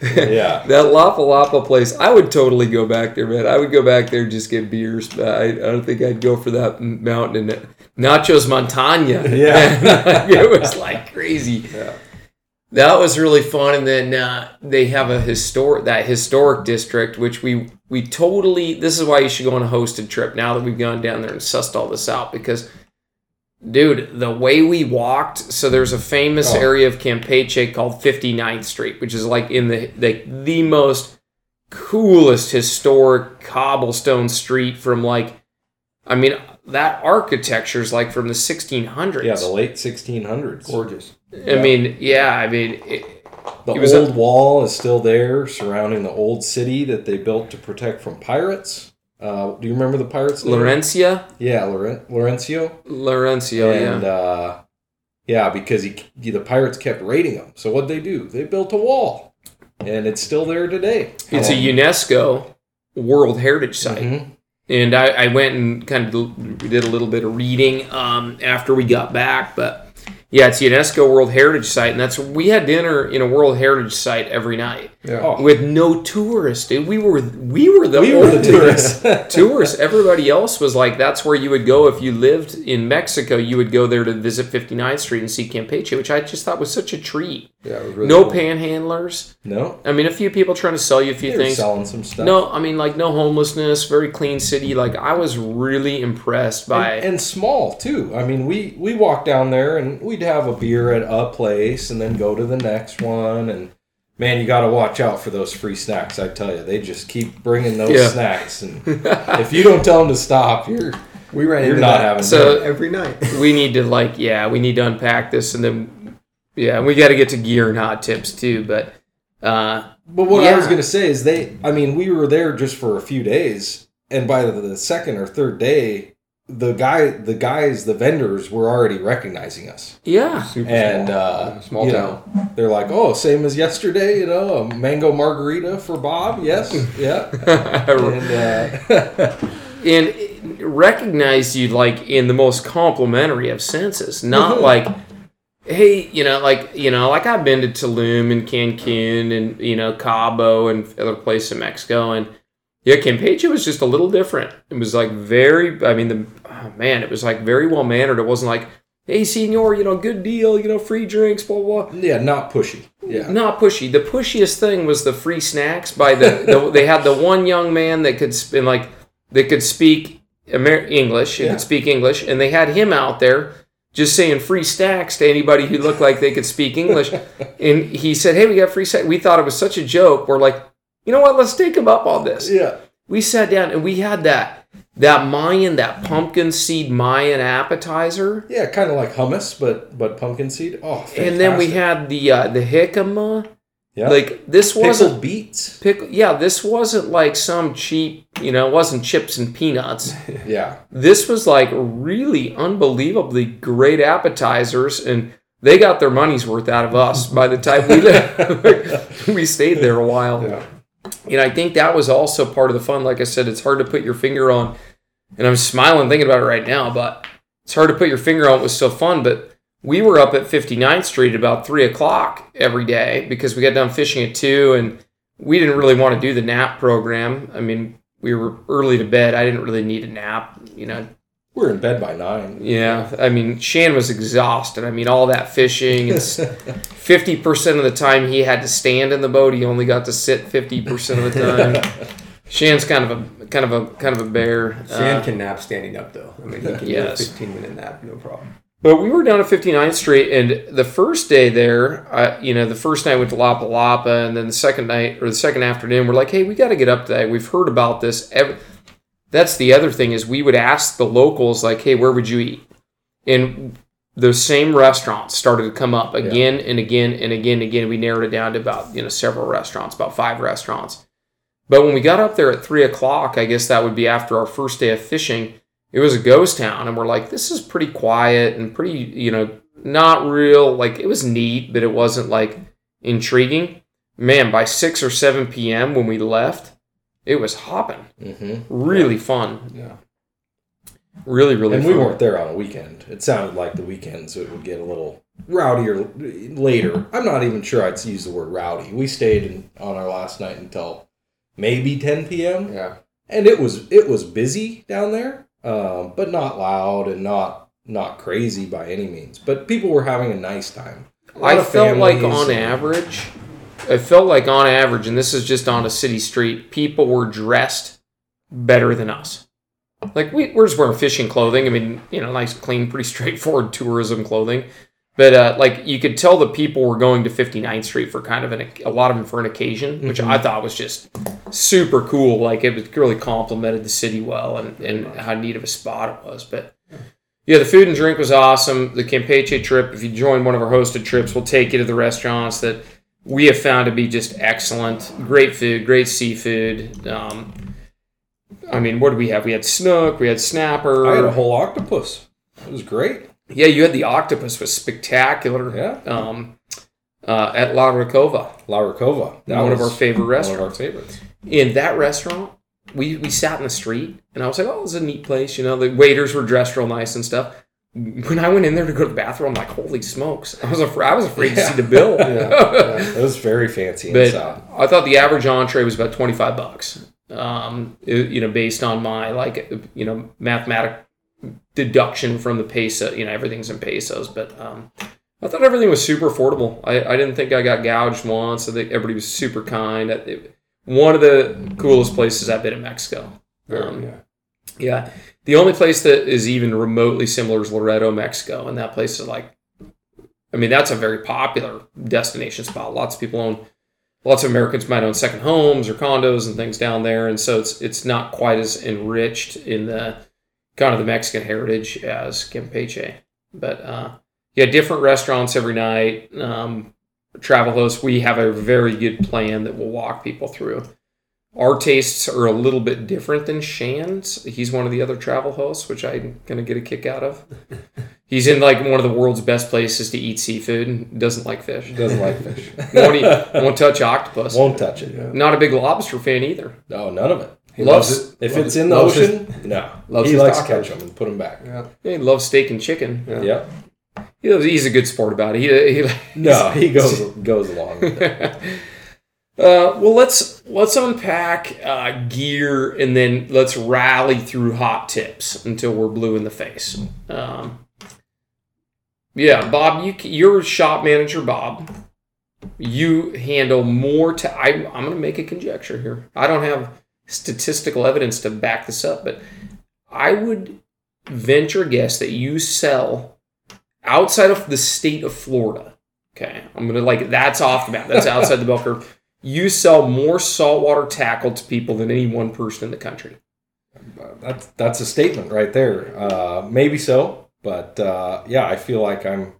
Yeah. that Lapa Lapa place, I would totally go back there, man. I would go back there and just get beers. But I, I don't think I'd go for that mountain. And Nachos Montana. Yeah. it was like crazy. That was really fun. And then uh, they have a historic that historic district, which we we totally. This is why you should go on a hosted trip now that we've gone down there and sussed all this out because. Dude, the way we walked, so there's a famous Oh. area of Campeche called 59th Street, which is like in the like the most coolest historic cobblestone street from like I mean that architecture is like from the 1600s. Yeah, the late 1600s. Gorgeous. I mean, yeah, I mean, it, The old wall is still there surrounding the old city that they built to protect from pirates. Uh, do you remember the pirates? name? Laurencia, Yeah, Loren- Laurencio. Laurencio, and yeah. uh, yeah, because he, the pirates kept raiding them. So what they do? They built a wall, and it's still there today. It's a UNESCO World Heritage Site. Mhm. and I, I went and kind of did a little bit of reading um, after we got back. But yeah, it's UNESCO World Heritage Site, and that's we had dinner in a World Heritage Site every night Yeah. Oh, with no tourists. Dude, we were we were the we were the tourists. tourists. Everybody else was like that's where you would go if you lived in Mexico. You would go there to visit 59th Street and see Campeche, which I just thought was such a treat. Yeah, it was really No cool. panhandlers. no, I mean, a few people trying to sell you a few they were things. selling some stuff. No, I mean like no homelessness, very clean city. Like I was really impressed by. and, and small too. I mean, we we walked down there and we'd have a beer at a place and then go to the next one. And man, you got to watch out for those free snacks. I tell you, they just keep bringing those Yeah. snacks, and if you don't tell them to stop, you're We ran you're into not that having So- dinner. every night. we need to like yeah, we need to unpack this and then yeah, we got to get to gear and hot tips too. But uh, But what I was going to say is they, I mean, we were there just for a few days, and by the, the second or third day, the guy, the guys, the vendors were already recognizing us, yeah, Super and small. uh, small you town. know, they're like, "Oh, same as yesterday, you know, a mango margarita for Bob." Yes, yeah, and uh, and recognize you like in the most complimentary of senses, not Mhm. like hey, you know, like you know, like I've been to Tulum and Cancun and you know Cabo and other places in Mexico, and yeah, Campeche was just a little different. It was like very, I mean, the oh, man, it was like very well mannered. It wasn't like, hey, senor, you know, good deal, you know, free drinks, blah blah. Yeah, not pushy. Yeah. Not pushy. The pushiest thing was the free snacks by the, the they had the one young man that could spin like that could speak Amer- English, he Yeah. could speak English, and they had him out there just saying free snacks to anybody who looked like they could speak English. and he said, "Hey, we got free snacks." We thought it was such a joke. We're like, you know what? Let's take him up on this. Yeah. We sat down and we had that that Mayan, that pumpkin seed Mayan appetizer. Yeah, kind of like hummus, but but pumpkin seed. Oh, And then we had the uh, the jicama. yeah. Like this wasn't pickled beets. pick yeah this wasn't like some cheap you know it wasn't chips and peanuts Yeah. this was like really unbelievably great appetizers and they got their money's worth out of us by the time we we stayed there a while Yeah. And i think that was also part of the fun. Like i said it's hard to put your finger on and i'm smiling thinking about it right now but it's hard to put your finger on it was so fun but we were up at 59th street about 3 o'clock every day because we got done fishing at 2 and we didn't really want to do the nap program. I mean we were early to bed. I didn't really need a nap you know We're in bed by nine. yeah, I mean, Shan was exhausted. I mean, all that fishing. It's fifty percent of the time he had to stand in the boat. He only got to sit fifty percent of the time. Shan's kind of a kind of a kind of a bear. Shan Uh, can nap standing up though. I mean, he can Yes. do a 15 minute nap, no problem. But we were down at 59th Street, and the first day there, uh, you know, the first night went to Lapa Lapa, and then the second night or the second afternoon, we're like, hey, we got to get up today. We've heard about this. Ev- That's the other thing is we would ask the locals, like, hey, where would you eat? And those same restaurants started to come up again and again and again and again. We narrowed it down to about you know several restaurants, about five restaurants. But when we got up there at three o'clock, I guess that would be after our first day of fishing it was a ghost town and we're like this is pretty quiet and pretty you know not real like it was neat but it wasn't like intriguing man by 6 or 7 p.m when we left it was hopping Mm-hmm. really fun Yeah. really really And fun we weren't there on a weekend. It sounded like the weekends it would get a little rowdier later. I'm not even sure I'd use the word rowdy. We stayed in, on our last night until maybe 10 p.m. Yeah. and it was it was busy down there, um, but not loud and not not crazy by any means. But people were having a nice time. A i felt like on average i felt like on average and this is just on a city street people were dressed better than us. Like we, we're just wearing fishing clothing. I mean you know nice clean pretty straightforward tourism clothing. But uh, like you could tell the people were going to 59th street for kind of an a lot of them for an occasion which i thought was just super cool. Like it was really complimented the city well and, and how neat of a spot it was. But yeah, the food and drink was awesome. The Campeche trip, if you join one of our hosted trips, we'll take you to the restaurants that we have found to be just excellent. Great food, great seafood. Um, I mean, what did we have? We had snook, we had snapper. I had a whole octopus. It was great. yeah, you had the octopus was spectacular. Yeah. Um, uh, at La Ricova, La Ricova. That one of our favorite one of restaurants. our favorites. in that restaurant, we, we sat in the street and I was like, oh, this is a neat place. You know, the waiters were dressed real nice and stuff. When I went in there to go to the bathroom, I'm like, holy smokes. I was afraid, I was afraid to see the bill. It was very fancy but inside. I thought the average entree was about 25 bucks. Um, it- you know, based on my like, you know, mathematic deduction from the peso, you know, everything's in pesos, but, um, I thought everything was super affordable. I, I didn't think I got gouged once. I think everybody was super kind. It- one of the coolest places I've been in Mexico. Um, yeah. yeah. The only place that is even remotely similar is Loreto, Mexico. And that place is like, I mean, that's a very popular destination spot. Lots of people own, lots of Americans might own second homes or condos and things down there. And so it's, it's not quite as enriched in the kind of the Mexican heritage as Campeche. But, uh, yeah, different restaurants every night. Um, travel hosts, we have a very good plan that will walk people through. Our tastes are a little bit different than Shan's. He's one of the other travel hosts, which I'm gonna get a kick out of. He's in like one of the world's best places to eat seafood and doesn't like fish. Doesn't like fish. Won't, eat, won't touch octopus. Won't touch it. Yeah. Not a big lobster fan either. No, none of it. He Loves- loves, it. If Loves it's in the Loves his- ocean, no. loves he likes to catch them and put them back. Yeah. He loves steak and chicken. Yeah. Yep. he, he's a good sport about it. He, he No, he goes goes along with it. Uh, well, let's let's unpack uh, gear and then let's rally through hot tips until we're blue in the face. Um, yeah, Bob, you you're shop manager, Bob. You handle more. To I, I'm going to make a conjecture here. I don't have statistical evidence to back this up, but I would venture guess that you sell outside of the state of Florida. Okay, I'm gonna like that's off the bat. That's outside the bell curve. You sell more saltwater tackle to people than any one person in the country. That's that's a statement right there. Uh, maybe so, but uh, yeah, I feel like I'm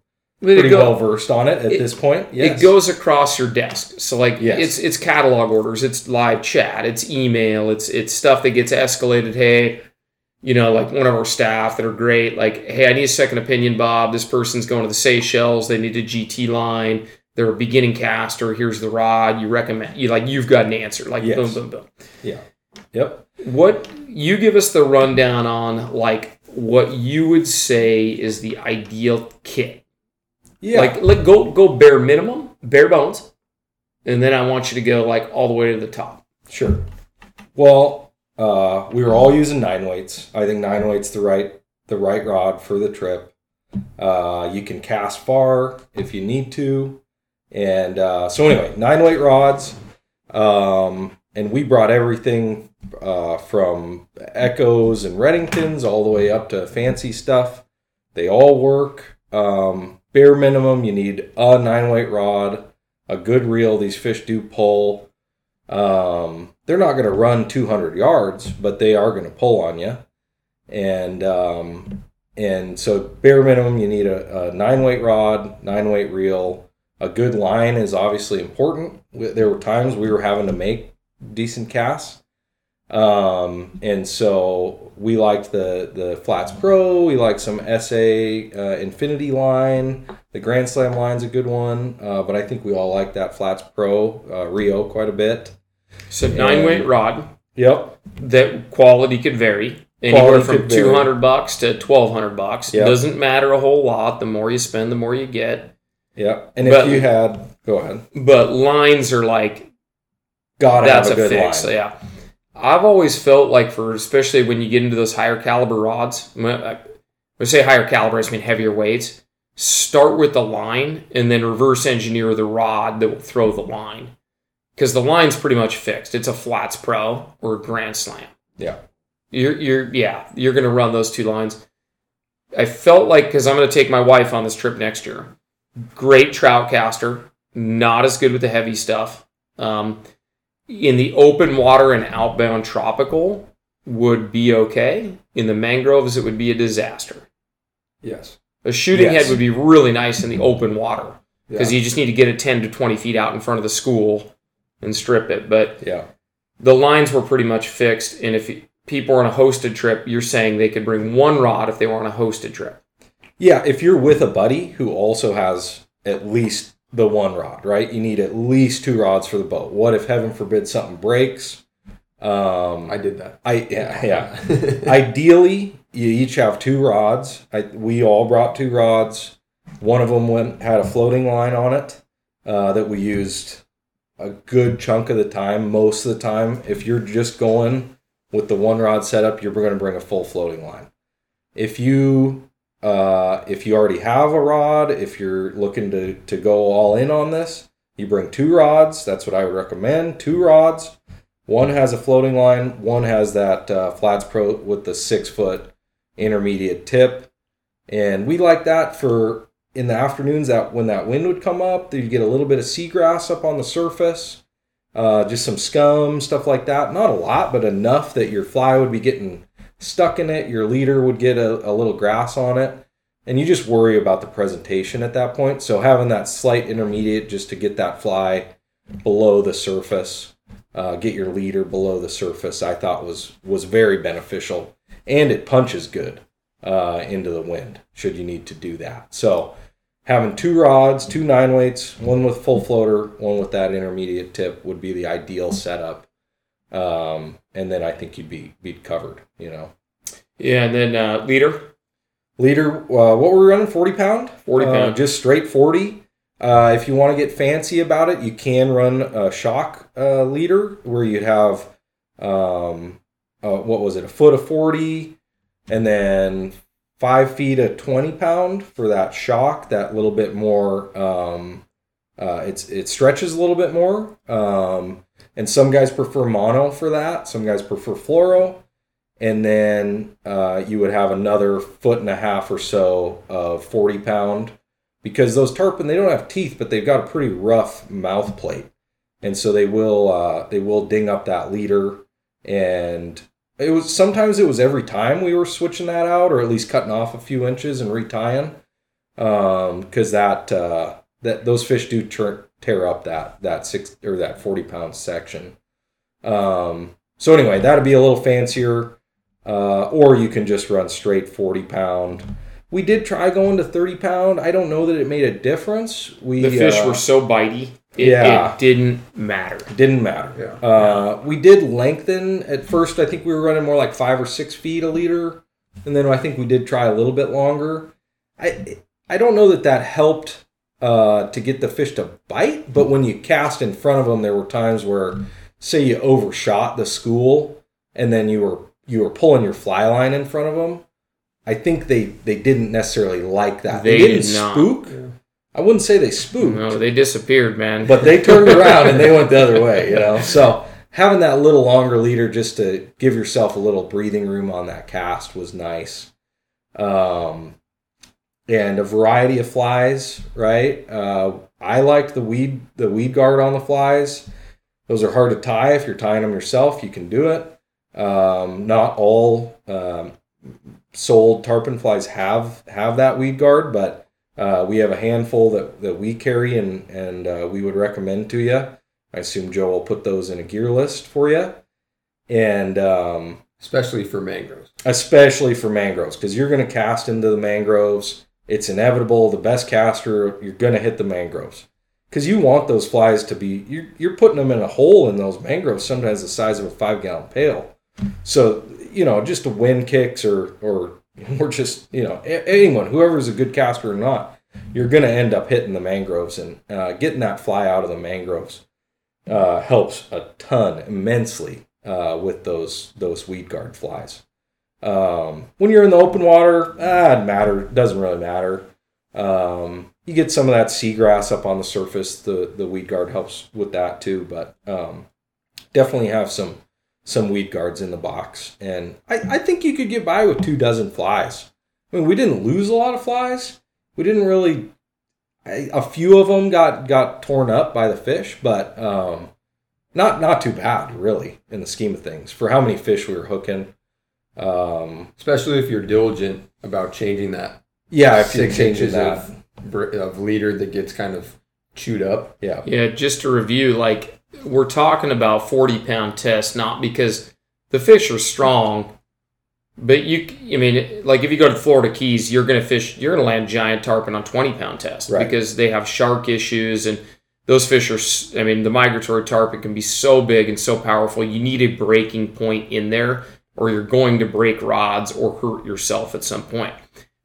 pretty go- well versed on it at it- this point. Yes. It goes across your desk. So like Yes. it's it's catalog orders, it's live chat, it's email, it's it's stuff that gets escalated. Hey, you know, like one of our staff that are great. Like, hey, I need a second opinion, Bob. This person's going to the Seychelles. They need a GT line. They're a beginning caster. Here's the rod. You recommend you like you've got an answer. Like Yes. boom, boom, boom. Yeah. Yep. What you give us the rundown on like what you would say is the ideal kit. Yeah. Like let go go bare minimum, bare bones, and then I want you to go like all the way to the top. Sure. Well, uh, we were all using nine weights. I think nine weights the right the right rod for the trip. Uh, you can cast far if you need to, and uh, so anyway, nine weight rods. Um, and we brought everything uh, from Echos and Redingtons all the way up to fancy stuff. They all work. Um, bare minimum, you need a nine weight rod, a good reel. These fish do pull. Um, they're not going to run 200 yards, but they are going to pull on you. And um, and so bare minimum, you need a, a nine weight rod, nine weight reel. A good line is obviously important. There were times we were having to make decent casts. Um, and so we liked the the Flats Pro. We liked some SA uh, Infinity line. The Grand Slam line's a good one, uh, but I think we all like that Flats Pro uh, Rio quite a bit. So nine weight rod. Yep. That quality could vary anywhere Quality from two hundred bucks to twelve hundred bucks. Yep. Doesn't matter a whole lot. The more you spend, the more you get. Yep. And But- if you had, go ahead. But lines are like Gotta that's have a a, good fix. line. Yeah, I've always felt like for especially when you get into those higher caliber rods. Uh, when I, say higher caliber, I mean heavier weights. Start with the line and then reverse engineer the rod that will throw the line, because the line's pretty much fixed. It's a flats pro or a grand slam. Yeah. You're you're yeah you're gonna run those two lines. I felt like because I'm gonna take my wife on this trip next year. Great trout caster, not as good with the heavy stuff. Um, in the open water and outbound tropical would be okay. In the mangroves, it would be a disaster. Yes. A shooting Yes. head would be really nice in the open water because Yeah. you just need to get it 10 to 20 feet out in front of the school and strip it. But Yeah. the lines were pretty much fixed. And if people are on a hosted trip, you're saying they could bring one rod if they were on a hosted trip. Yeah. If you're with a buddy who also has at least the one rod, right? You need at least two rods for the boat. What if heaven forbid something breaks? Um, I did that. I yeah yeah. Ideally, you each have two rods. I, we all brought two rods. One of them went had a floating line on it uh, that we used a good chunk of the time. Most of the time, if you're just going with the one rod setup, you're going to bring a full floating line. If you uh, if you already have a rod, if you're looking to to go all in on this, you bring two rods. That's what I would recommend. Two rods. One has a floating line. One has that uh, Flats Pro with the six foot intermediate tip, and we like that for in the afternoons. That when that wind would come up, you'd get a little bit of seagrass up on the surface, uh, just some scum stuff like that. Not a lot, but enough that your fly would be getting stuck in it. Your leader would get a, a little grass on it, and you just worry about the presentation at that point. So having that slight intermediate just to get that fly below the surface uh, get your leader below the surface i thought was was very beneficial and it punches good uh, into the wind should you need to do that so having two rods two nine weights one with full floater one with that intermediate tip would be the ideal setup um, and then i think you'd be be covered you know Yeah, and then uh, leader. Leader, uh, what were we running? 40 pound? 40 Uh, just straight 40. Uh, if you want to get fancy about it, you can run a shock uh, leader where you have, um, uh, what was it, a foot of 40 and then five feet of 20 pound for that shock, that little bit more, um, uh, it's it stretches a little bit more. Um, and some guys prefer mono for that. Some guys prefer fluoro. And then uh, you would have another foot and a half or so of 40 pound because those tarpon they don't have teeth but they've got a pretty rough mouth plate. And so they will uh, they will ding up that leader. And it was sometimes it was every time we were switching that out or at least cutting off a few inches and retying because that uh, that those fish do tear, tear up that that six or that 40 pound section um, so anyway that'd be a little fancier uh, or you can just run straight 40 pound. We did try going to 30 pound. I don't know that it made a difference. We The fish uh, were so bitey, it, yeah. it didn't matter. didn't matter. Yeah. Uh, we did lengthen at first. I think we were running more like five or six feet a leader, and then I think we did try a little bit longer. I I don't know that that helped uh, to get the fish to bite, but when you cast in front of them, there were times where, say, you overshot the school, and then you were you were pulling your fly line in front of them. I think they they didn't necessarily like that. They didn't did not. spook. I wouldn't say they spooked No, they disappeared, man. but they turned around and they went the other way, you know. So having that little longer leader just to give yourself a little breathing room on that cast was nice. Um, and a variety of flies, right? Uh, I like the weed the weed guard on the flies. Those are hard to tie. If you're tying them yourself, you can do it. Um, not all um, sold tarpon flies have have that weed guard, but uh, we have a handful that, that we carry and, and uh, we would recommend to you. I assume Joe will put those in a gear list for you. And um, especially for mangroves. especially for mangroves, because you're going to cast into the mangroves. It's inevitable. The best caster, you're going to hit the mangroves. Because you want those flies to be, you're, you're putting them in a hole in those mangroves, sometimes the size of a five gallon pail. So, you know, just the wind kicks or, or, or just, you know, anyone, whoever's a good caster or not, you're going to end up hitting the mangroves and uh, getting that fly out of the mangroves uh, helps a ton immensely uh, with those those weed guard flies. Um, when you're in the open water, ah, it matter doesn't really matter. Um, you get some of that seagrass up on the surface. The the weed guard helps with that too, but um, definitely have some some weed guards in the box. And I, I think you could get by with two dozen flies. I mean, we didn't lose a lot of flies. We didn't really. I, a few of them got got torn up by the fish, but um, not not too bad really in the scheme of things for how many fish we were hooking. Um, Especially if you're diligent about changing that yeah, if you're six inches of, of leader that gets kind of chewed up. yeah, Yeah, just to review, like we're talking about 40 pound test, not because the fish are strong, but you, I mean, like if you go to the Florida Keys, you're going to fish, you're going to land giant tarpon on 20 pound test Right. because they have shark issues and those fish are, i mean, the migratory tarpon can be so big and so powerful. You need a breaking point in there or you're going to break rods or hurt yourself at some point.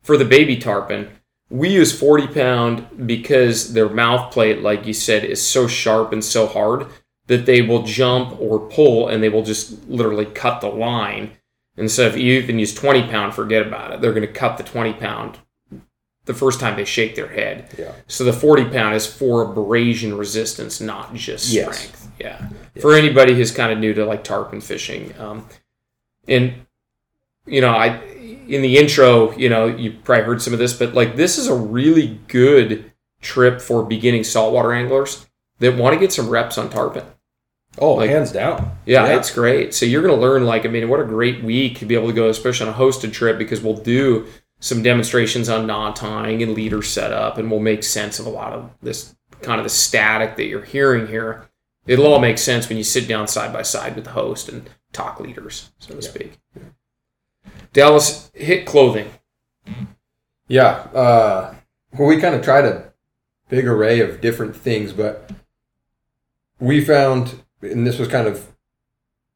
For the baby tarpon, we use 40 pound because their mouth plate, like you said, is so sharp and so hard that they will jump or pull and they will just literally cut the line. And so if you even use 20 pound, forget about it. They're going to cut the 20 pound the first time they shake their head. yeah, So the 40 pound is for abrasion resistance, not just Yes. strength. Yeah. For anybody who's kind of new to like tarpon fishing. Um, and, you know, I, in the intro, you know, you probably heard some of this, but like this is a really good trip for beginning saltwater anglers that want to get some reps on tarpon. oh, Like- hands down, Yeah, Yeah. it's great. So you're going to learn, like, I mean, what a great week to be able to go, especially on a hosted trip, because we'll do some demonstrations on knot tying and leader setup, and we'll make sense of a lot of this kind of the static that you're hearing here. It'll all make sense when you sit down side by side with the host and talk leaders, so to speak. Dallas, hit clothing. Yeah. Uh, well, we kind of tried a big array of different things, but we found, and this was kind of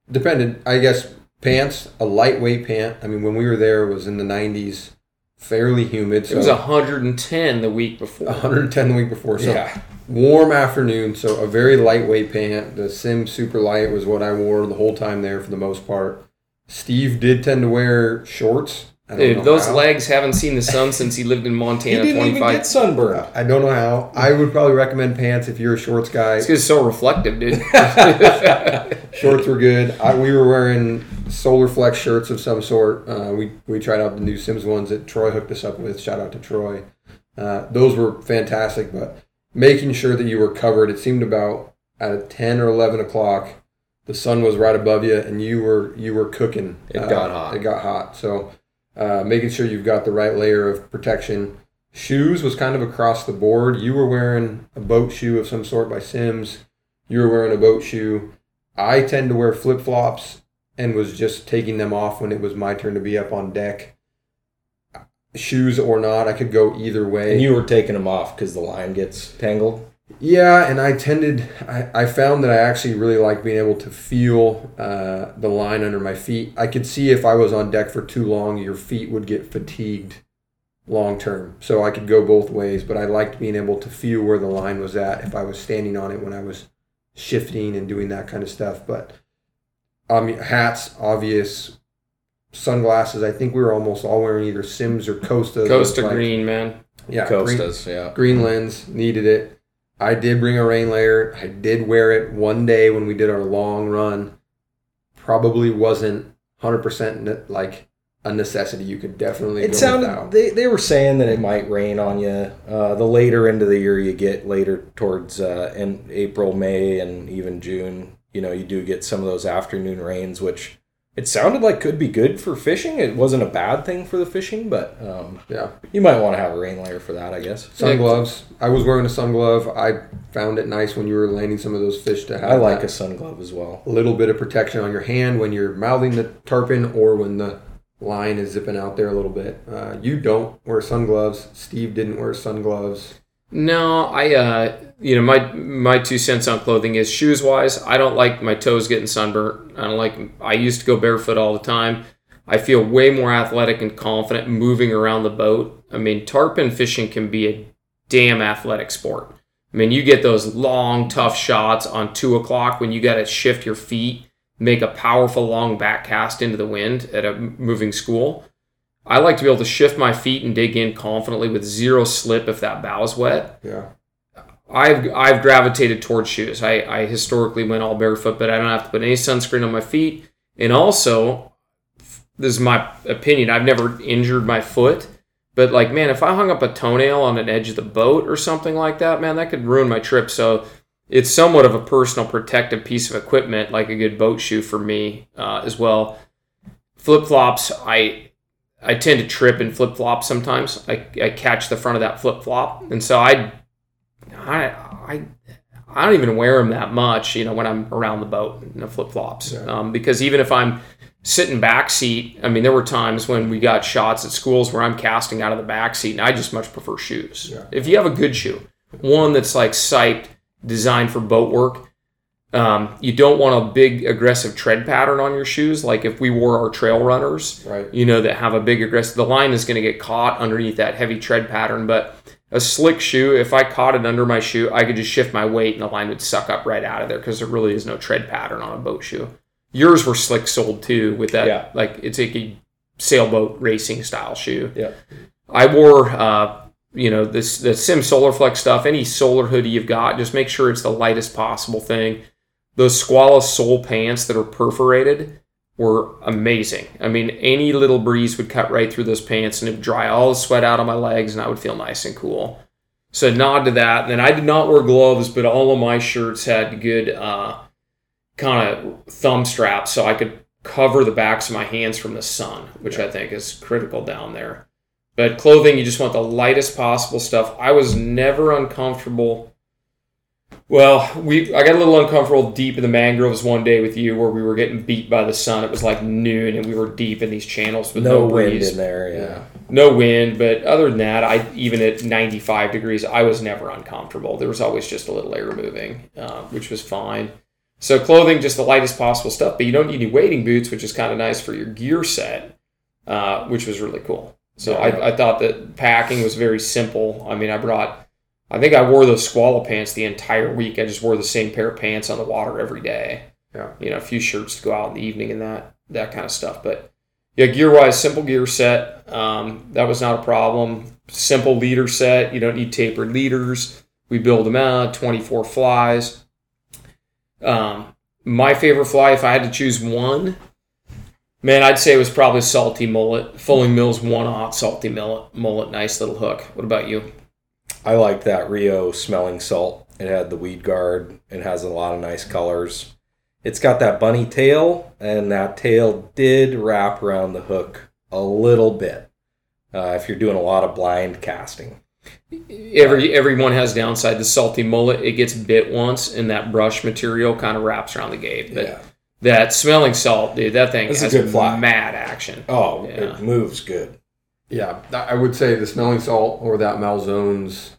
dependent, I guess, pants, a lightweight pant. I mean, when we were there, it was in the 90s fairly humid. So It was 110 the week before. 110 the week before. So Yeah. warm afternoon. So a very lightweight pant. The Simms Super Light was what I wore the whole time there for the most part. Steve did tend to wear shorts. I don't know Dude, those how. legs haven't seen the sun since he lived in Montana. He Montana didn't even 25. get sunburned. I don't know how. I would probably recommend pants if you're a shorts guy. It's 'cause it's so reflective, dude. Shorts were good. I, we were wearing SolarFlex shirts of some sort. Uh, we we tried out the new Simms ones that Troy hooked us up with. Shout out to Troy. Uh, those were fantastic, but making sure that you were covered. It seemed about at ten or eleven o'clock, the sun was right above you, and you were you were cooking. It Uh, got hot. It got hot. So uh, making sure you've got the right layer of protection. Shoes was kind of across the board. You were wearing a boat shoe of some sort by Simms. You were wearing a boat shoe. I tend to wear flip flops and was just taking them off when it was my turn to be up on deck. Shoes or not, I could go either way. And you were taking them off because the line gets tangled. Yeah, and I tended, I, I found that I actually really like being able to feel uh, the line under my feet. I could see if I was on deck for too long, your feet would get fatigued long term. So I could go both ways, but I liked being able to feel where the line was at if I was standing on it when I was shifting and doing that kind of stuff. But um, hats, obvious. Sunglasses. I think we were almost all wearing either Simms or Costa. Costa Green, man. Yeah, green- Costas, yeah. green lens needed it i did bring a rain layer i did wear it one day when we did our long run probably wasn't 100% ne- like a necessity you could definitely It sounded without. they, they were saying that it might rain on you. Uh, the later into the year you get, later towards uh, in April, May, and even June, you know, you do get some of those afternoon rains, which it sounded like could be good for fishing. It wasn't a bad thing for the fishing, but um, yeah. you might want to have a rain layer for that, I guess. sun gloves. I was wearing a sun glove. I found it nice when you were landing some of those fish to have I like that a sun glove as well. A little bit of protection on your hand when you're mouthing the tarpon or when the line is zipping out there a little bit. Uh, you don't wear sun gloves. Steve didn't wear sun gloves No, I uh you know my my two cents on clothing is shoes wise. I don't like my toes getting sunburnt. I don't like. I used to go barefoot all the time. I feel way more athletic and confident moving around the boat. I mean, tarpon fishing can be a damn athletic sport. I mean, you get those long, tough shots on two o'clock when you got to shift your feet, make a powerful long back cast into the wind at a moving school. I like to be able to shift my feet and dig in confidently with zero slip if that bow's wet. yeah I've I've gravitated towards shoes. I, I historically went all barefoot, but I don't have to put any sunscreen on my feet. And also, this is my opinion. I've never injured my foot, but like man, if I hung up a toenail on an edge of the boat or something like that, man, that could ruin my trip. So it's somewhat of a personal protective piece of equipment, like a good boat shoe for me uh, as well. Flip flops, I I tend to trip and flip flop sometimes. I, I catch the front of that flip flop, and so I I, I, I don't even wear them that much, you know, when I'm around the boat in the flip flops. Yeah. Um, because even if I'm sitting back seat, I mean, there were times when we got shots at schools where I'm casting out of the back seat, and I just much prefer shoes. Yeah. If you have a good shoe, one that's like sight designed for boat work, um, you don't want a big aggressive tread pattern on your shoes. Like if we wore our trail runners, right you know, that have a big aggressive, the line is going to get caught underneath that heavy tread pattern. But a slick shoe, if I caught it under my shoe, I could just shift my weight and the line would suck up right out of there because there really is no tread pattern on a boat shoe. Yours were slick soled too with that, Yeah. like it's like a sailboat racing style shoe. Yeah. I wore, uh, you know, this the Simms SolarFlex stuff. Any solar hoodie you've got, just make sure it's the lightest possible thing. Those Squala sole pants that are perforated were amazing. I mean, any little breeze would cut right through those pants and it would dry all the sweat out on my legs, and I would feel nice and cool. So nod to that. And then I did not wear gloves, but all of my shirts had good uh, kind of thumb straps, so I could cover the backs of my hands from the sun, which I think is critical down there. But clothing, you just want the lightest possible stuff. I was never uncomfortable. Well, we I got a little uncomfortable deep in the mangroves one day with you, where we were getting beat by the sun. It was like noon, and we were deep in these channels with No, no, wind breeze in there, yeah. no wind but other than that i even at 95 degrees i was never uncomfortable there was always just a little air moving uh, which was fine so clothing just the lightest possible stuff but you don't need any wading boots which is kind of nice for your gear set uh, which was really cool So Yeah. I, I thought that packing was very simple. I mean, I brought, I think I wore those squalla pants the entire week. I just wore the same pair of pants on the water every day. Yeah. You know, a few shirts to go out in the evening and that that kind of stuff. But yeah, gear wise, simple gear set. Um, that was not a problem. Simple leader set. You don't need tapered leaders. We build them out. Twenty four flies. Um, my favorite fly, if I had to choose one, man, I'd say it was probably salty mullet. Fulling Mills one aught salty mullet. Mullet, nice little hook. What about you? I like that Rio smelling salt. It had the weed guard. It has a lot of nice colors. It's got that bunny tail, and that tail did wrap around the hook a little bit. Uh, if you're doing a lot of blind casting, Every everyone has downside. The salty mullet, it gets bit once, and that brush material kind of wraps around the gate. But that smelling salt, dude, that thing That's a good fly. mad action. Oh, Yeah. it moves good. Yeah, I would say the smelling salt or that Malzone's.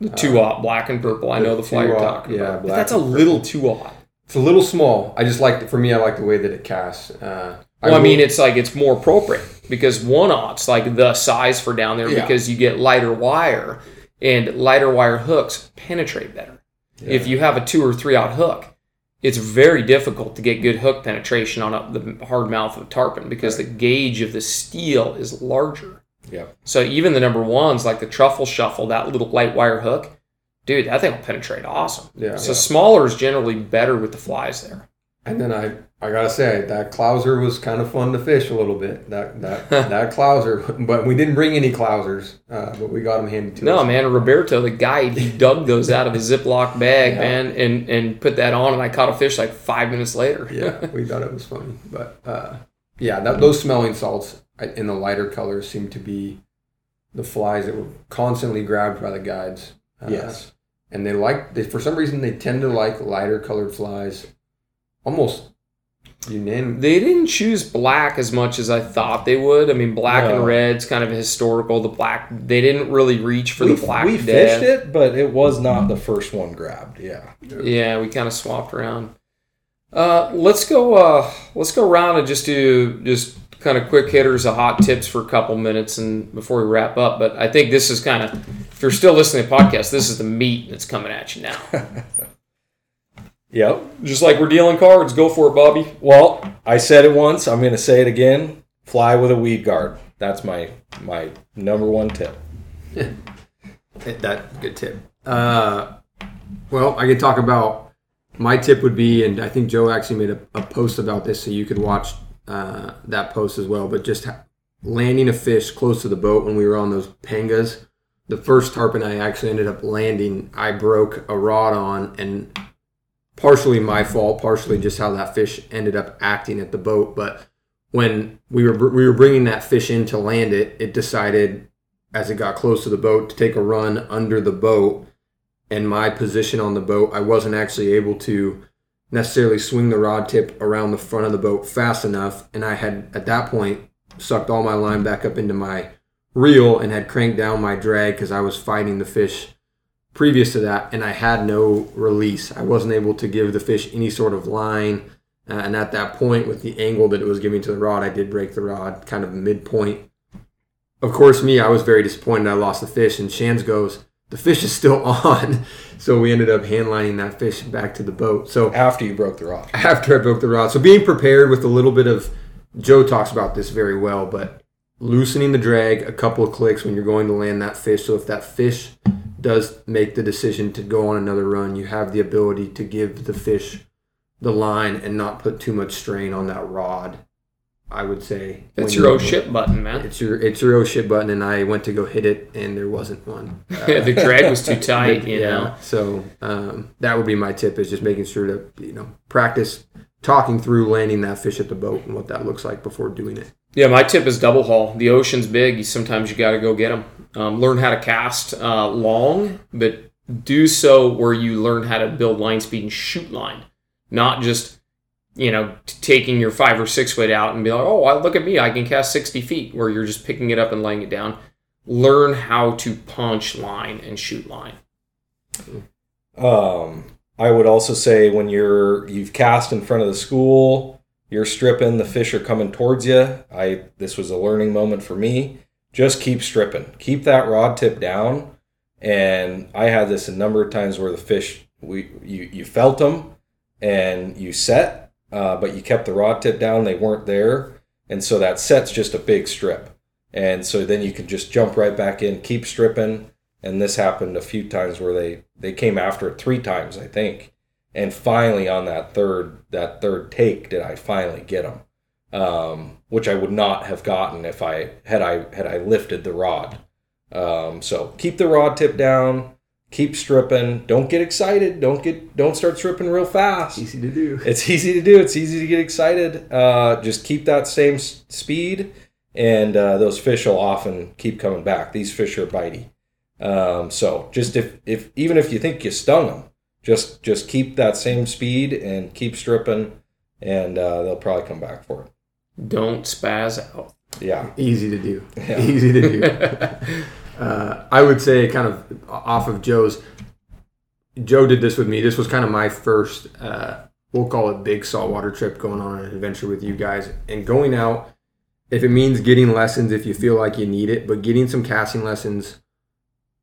The two aught black and purple. I know the fly you're talking yeah, about. But that's a little two aught. It's a little small. I just like for me. I like the way that it casts. Uh, Well, I, mean, it's like it's more appropriate because one aught's like the size for down there Yeah. because you get lighter wire and lighter wire hooks penetrate better. If you have a two or three aught hook, it's very difficult to get good hook penetration on a, the hard mouth of a tarpon because the gauge of the steel is larger. Yep. So even the number ones, like the truffle shuffle, that little light wire hook, dude, that thing will penetrate awesome. yeah. So smaller is generally better with the flies there. And then I, I gotta say that clouser was kind of fun to fish a little bit. That that that clouser, but we didn't bring any clousers, uh, but we got them handed to No, us. man, Roberto, the guide, he dug those out of his Ziploc bag, Yeah. man, and and put that on, and I caught a fish like five minutes later. yeah, we thought it was funny, but uh, yeah, that, those smelling salts in the lighter colors seem to be the flies that were constantly grabbed by the guides. Uh, Yes. and they like they for some reason they tend to like lighter colored flies, almost unanimous. They didn't choose black as much as I thought they would. I mean, black No. and red's kind of historical. The black, they didn't really reach for we, the black. we death. fished it, but it was not the first one grabbed. Yeah. Yeah, we kind of swapped around. Uh, let's go. Uh, let's go around and just do just kind of quick hitters of hot tips for a couple minutes and before we wrap up. But I think this is kind of, if you're still listening to the podcast, this is the meat that's coming at you now. Yep. just like we're dealing cards, go for it, Bobby. Well, I said it once. I'm going to say it again. Fly with a weed guard. That's my my number one tip. That good tip. Uh, well, I could talk about my tip would be, and I think Joe actually made a, a post about this, so you could watch uh, that post as well. But just ha- landing a fish close to the boat when we were on those pangas. The first tarpon I actually ended up landing, I broke a rod on, and partially my fault, partially just how that fish ended up acting at the boat. But when we were we were bringing that fish in to land it, it decided as it got close to the boat to take a run under the boat and my position on the boat i wasn't actually able to necessarily swing the rod tip around the front of the boat fast enough and i had at that point sucked all my line back up into my reel and had cranked down my drag because i was fighting the fish previous to that and i had no release i wasn't able to give the fish any sort of line uh, and at that point with the angle that it was giving to the rod i did break the rod kind of midpoint of course, me, I was very disappointed. I lost the fish, and Shans goes, "The fish is still on." So we ended up handlining that fish back to the boat. So After you broke the rod. after I broke the rod, so being prepared with a little bit of, Joe talks about this very well, but loosening the drag a couple of clicks when you're going to land that fish. So if that fish does make the decision to go on another run, you have the ability to give the fish the line and not put too much strain on that rod. I would say It's your you- oh shit button, man. it's your it's your oh shit button, and I went to go hit it, and there wasn't one. the drag was too tight, you know. So um, that would be my tip: is just making sure to you know practice talking through landing that fish at the boat and what that looks like before doing it. Yeah, my tip is double haul. The ocean's big. Sometimes you got to go get them. Um, learn how to cast uh, long, but do so where you learn how to build line speed and shoot line, not just you know t- taking your five or six foot out and be like, oh, look at me, I can cast sixty feet. Where you're just picking it up and laying it down. Learn how to punch line and shoot line. Um, I would also say when you're you've cast in front of the school, you're stripping, the fish are coming towards you. I this was a learning moment for me. Just keep stripping. Keep that rod tip down. And I had this a number of times where the fish we you you felt them and you set, uh, but you kept the rod tip down. They weren't there, and so that set's just a big strip. And so then you can just jump right back in, keep stripping. And this happened a few times where they they came after it three times, I think. And finally, on that third that third take, did I finally get them, um, which I would not have gotten if I had I had I lifted the rod. Um, so keep the rod tip down, keep stripping. Don't get excited. Don't get don't start stripping real fast. Easy to do. It's easy to do. It's easy to get excited. Uh, just keep that same s- speed, and uh, those fish will often keep coming back. These fish are bitey. Um, so just if if even if you think you stung them, just just keep that same speed and keep stripping, and uh, they'll probably come back for it. Don't spaz out. Yeah. Easy to do. Yeah. Easy to do. uh, I would say, kind of off of Joe's. Joe did this with me. This was kind of my first, uh, we'll call it big saltwater trip going on an adventure with you guys. And going out, if it means getting lessons if you feel like you need it, but getting some casting lessons.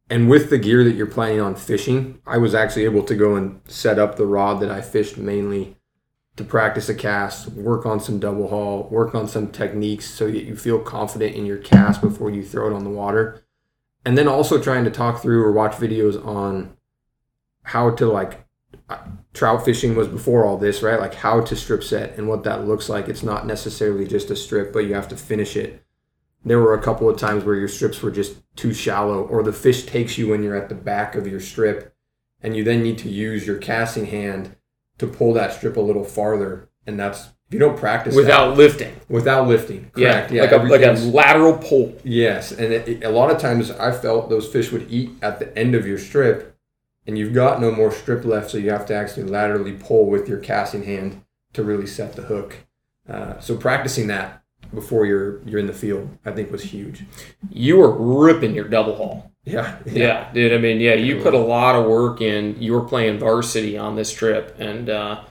And with the gear that you're planning on fishing, I was actually able to go and set up the rod that I fished mainly to practice a cast, work on some double haul, work on some techniques so that you feel confident in your cast before you throw it on the water. And then also trying to talk through or watch videos on how to like uh, trout fishing was before all this, right? Like how to strip set and what that looks like. It's not necessarily just a strip, but you have to finish it. There were a couple of times where your strips were just too shallow or the fish takes you when you're at the back of your strip and you then need to use your casting hand to pull that strip a little farther, and that's if you don't practice Without that, lifting. without lifting. Yeah, Correct. like a like a lateral pull. yes, and it, it- a lot of times I felt those fish would eat at the end of your strip, and you've got no more strip left, so you have to actually laterally pull with your casting hand to really set the hook. Uh, so practicing that before you're you're in the field, I think was huge. You were ripping your double haul. Yeah, Yeah, dude. I mean, yeah, you put a lot of work in. You were playing varsity on this trip, and uh,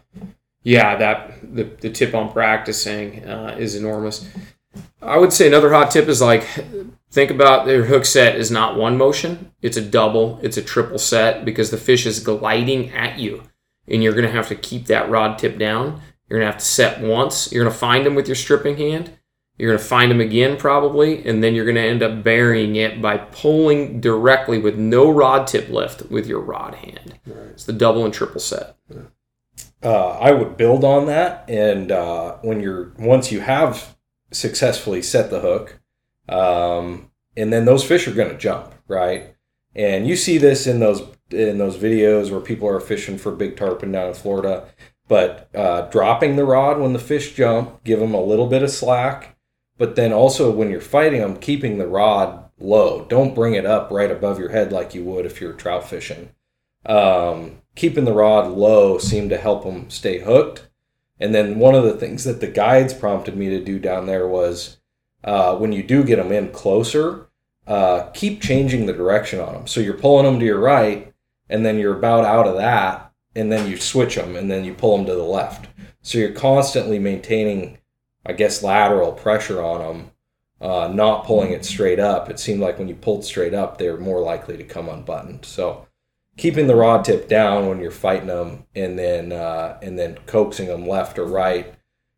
yeah, that the, the tip on practicing uh, is enormous. I would say another hot tip is like think about their hook set is not one motion; it's a double, it's a triple set because the fish is gliding at you, and you're gonna have to keep that rod tip down. You're gonna have to set once. You're gonna find them with your stripping hand. You're going to find them again probably, and then you're going to end up burying it by pulling directly with no rod tip lift with your rod hand. It's the double and triple set. uh, I would build on that, and uh, when you're once you have successfully set the hook, um, and then those fish are going to jump, right? And you see this in those in those videos where people are fishing for big tarpon down in Florida, but uh, dropping the rod when the fish jump, give them a little bit of slack, but then also when you're fighting them, keeping the rod low. Don't bring it up right above your head like you would if you're trout fishing um, keeping the rod low seemed to help them stay hooked. And then one of the things that the guides prompted me to do down there was uh, when you do get them in closer, uh, keep changing the direction on them. So you're pulling them to your right, and then you're about out of that, and then you switch them, and then you pull them to the left. So you're constantly maintaining, I guess, lateral pressure on them, uh, not pulling it straight up. It seemed like when you pulled straight up, they were more likely to come unbuttoned. So keeping the rod tip down when you're fighting them and then uh, and then coaxing them left or right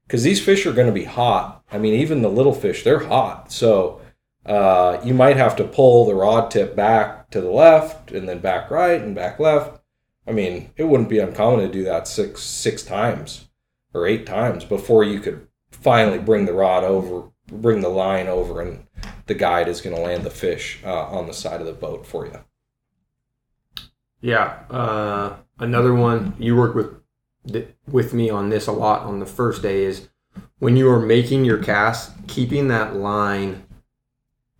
because these fish are going to be hot i mean even the little fish they're hot so uh, you might have to pull the rod tip back to the left and then back right and back left i mean it wouldn't be uncommon to do that six six times or eight times before you could finally bring the rod over bring the line over and the guide is going to land the fish uh, on the side of the boat for you Yeah. Uh, another one you work with with me on this a lot on the first day is when you are making your cast, keeping that line,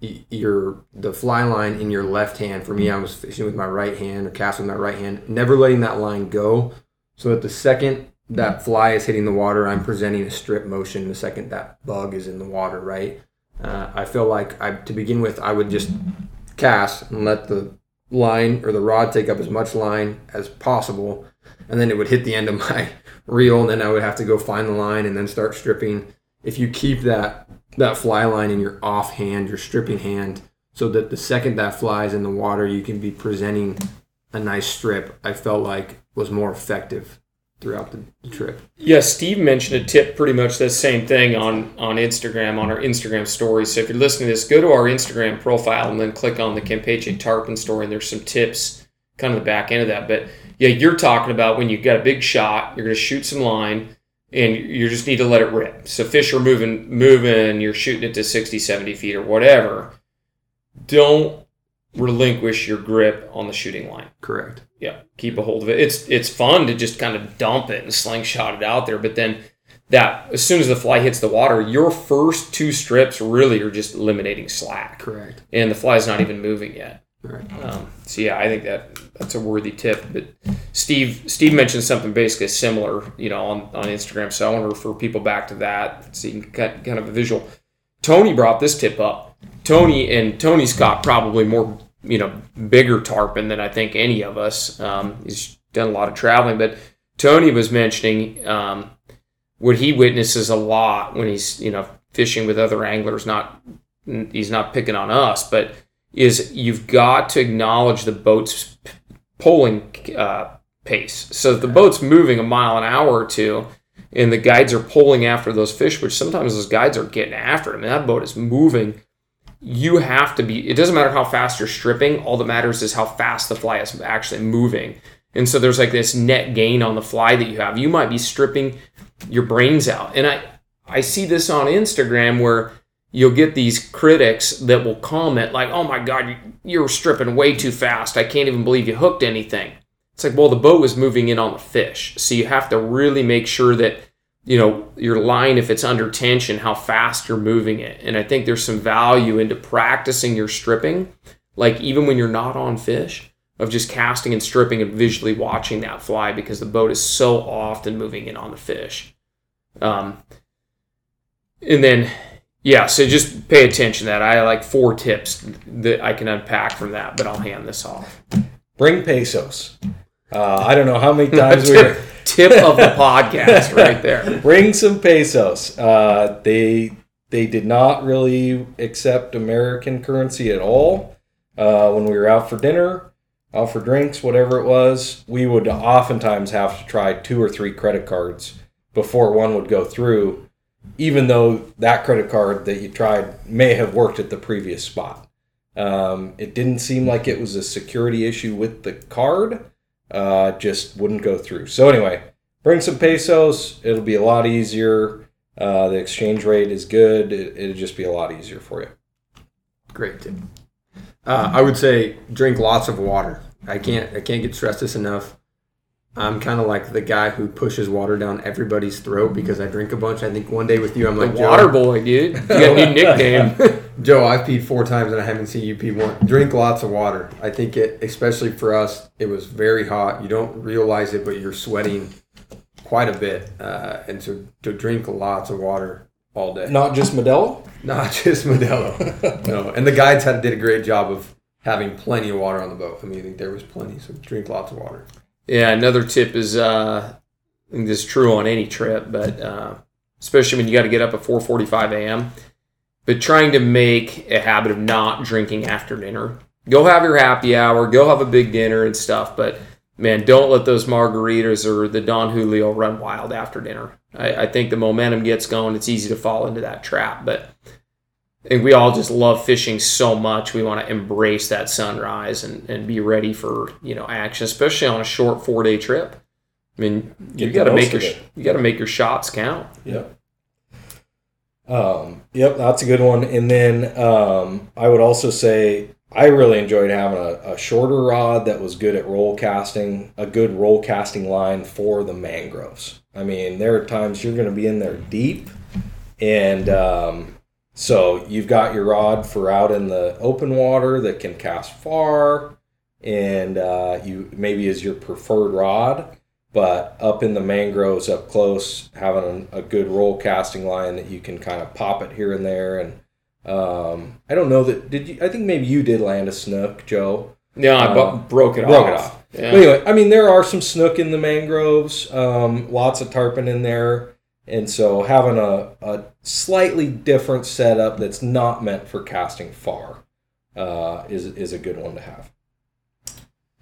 your the fly line in your left hand. For me, I was fishing with my right hand or cast with my right hand, never letting that line go, so that the second that fly is hitting the water, I'm presenting a strip motion. The second that bug is in the water, right? Uh, I feel like I to begin with, I would just cast and let the line or the rod take up as much line as possible and then it would hit the end of my reel and then I would have to go find the line and then start stripping. If you keep that that fly line in your off hand, your stripping hand, so that the second that flies in the water, you can be presenting a nice strip. I felt like was more effective throughout the, trip. Yeah, Steve mentioned a tip pretty much the same thing on on Instagram on our Instagram story. So if you're listening to this, go to our Instagram profile and then click on the Campeche Tarpon story, and there's some tips kind of the back end of that. But yeah, you're talking about when you got a big shot, you're going to shoot some line, and you just need to let it rip. So fish are moving, moving, you're shooting it to 60, 70 feet or whatever. Don't relinquish your grip on the shooting line. Correct. Yeah, keep a hold of it. It's it's fun to just kind of dump it and slingshot it out there, but then that as soon as the fly hits the water, your first two strips really are just eliminating slack, Correct. and the fly's not even moving yet. Right. Um, so yeah, I think that that's a worthy tip. But Steve Steve mentioned something basically similar, you know, on, on Instagram. So I want to refer people back to that so you can get kind of a visual. Tony brought this tip up. Tony and Tony's got probably more, you know, bigger tarpon than I think any of us. Um, he's done a lot of traveling, but Tony was mentioning um, what he witnesses a lot when he's, you know, fishing with other anglers. Not he's not picking on us, but is you've got to acknowledge the boat's poling uh, pace. So if the boat's moving a mile an hour or two, and the guides are poling after those fish, which sometimes those guides are getting after them, and that boat is moving. You have to be. It doesn't matter how fast you're stripping. All that matters is how fast the fly is actually moving. And so there's like this net gain on the fly that you have. You might be stripping your brains out. And I I see this on Instagram where you'll get these critics that will comment like, "Oh my God, you're stripping way too fast. I can't even believe you hooked anything." It's like, well, the boat was moving in on the fish, so you have to really make sure that you know your line, if it's under tension, how fast you're moving it. And I think there's some value into practicing your stripping, like even when you're not on fish, of just casting and stripping and visually watching that fly because the boat is so often moving in on the fish. Um, and then yeah, so just pay attention to that. I like four tips that I can unpack from that, but I'll hand this off. Bring pesos. Uh, I don't know how many times we tip of the podcast right there. bring some pesos. Uh, they they did not really accept American currency at all. Uh, when we were out for dinner, out for drinks, whatever it was, we would oftentimes have to try two or three credit cards before one would go through, even though that credit card that you tried may have worked at the previous spot. Um, it didn't seem like it was a security issue with the card, uh, just wouldn't go through. So, anyway, bring some pesos, it'll be a lot easier. Uh, the exchange rate is good, it, it'll just be a lot easier for you. Great. Uh, I would say drink lots of water. I can't I can't get stressed this enough. I'm kind of like the guy who pushes water down everybody's throat because I drink a bunch. I think one day with you, I'm The like water Joe, boy, dude. You got a new nickname. Joe, I've peed four times and I haven't seen you pee one. Drink lots of water. I think it, especially for us, it was very hot. You don't realize it, but you're sweating quite a bit, uh, and so to drink lots of water all day. Not just Modelo? Not just Modelo. no, and the guides had did a great job of having plenty of water on the boat. I mean, I think there was plenty, so drink lots of water. Yeah, another tip is uh, I think this is true on any trip, but uh, especially when you got to get up at 4:45 a.m. But trying to make a habit of not drinking after dinner. Go have your happy hour. Go have a big dinner and stuff. But man, don't let those margaritas or the Don Julio run wild after dinner. I, I think the momentum gets going. It's easy to fall into that trap, but. I think we all just love fishing so much. We want to embrace that sunrise and, and be ready for you know action, especially on a short four day trip. I mean, you got to make your you got to make your shots count. Yep. Um, yep, that's a good one. And then um, I would also say I really enjoyed having a, a shorter rod that was good at roll casting, a good roll casting line for the mangroves. I mean, there are times you're going to be in there deep, and um, so you've got your rod for out in the open water that can cast far, and uh, you maybe is your preferred rod but up in the mangroves up close having a, good roll casting line that you can kind of pop it here and there and um, i don't know that did you i think maybe you did land a snook joe No, I Uh, broke it broke off. it off. Yeah. But anyway i mean there are some snook in the mangroves um, lots of tarpon in there And so having a, a slightly different setup that's not meant for casting far uh, is, is a good one to have.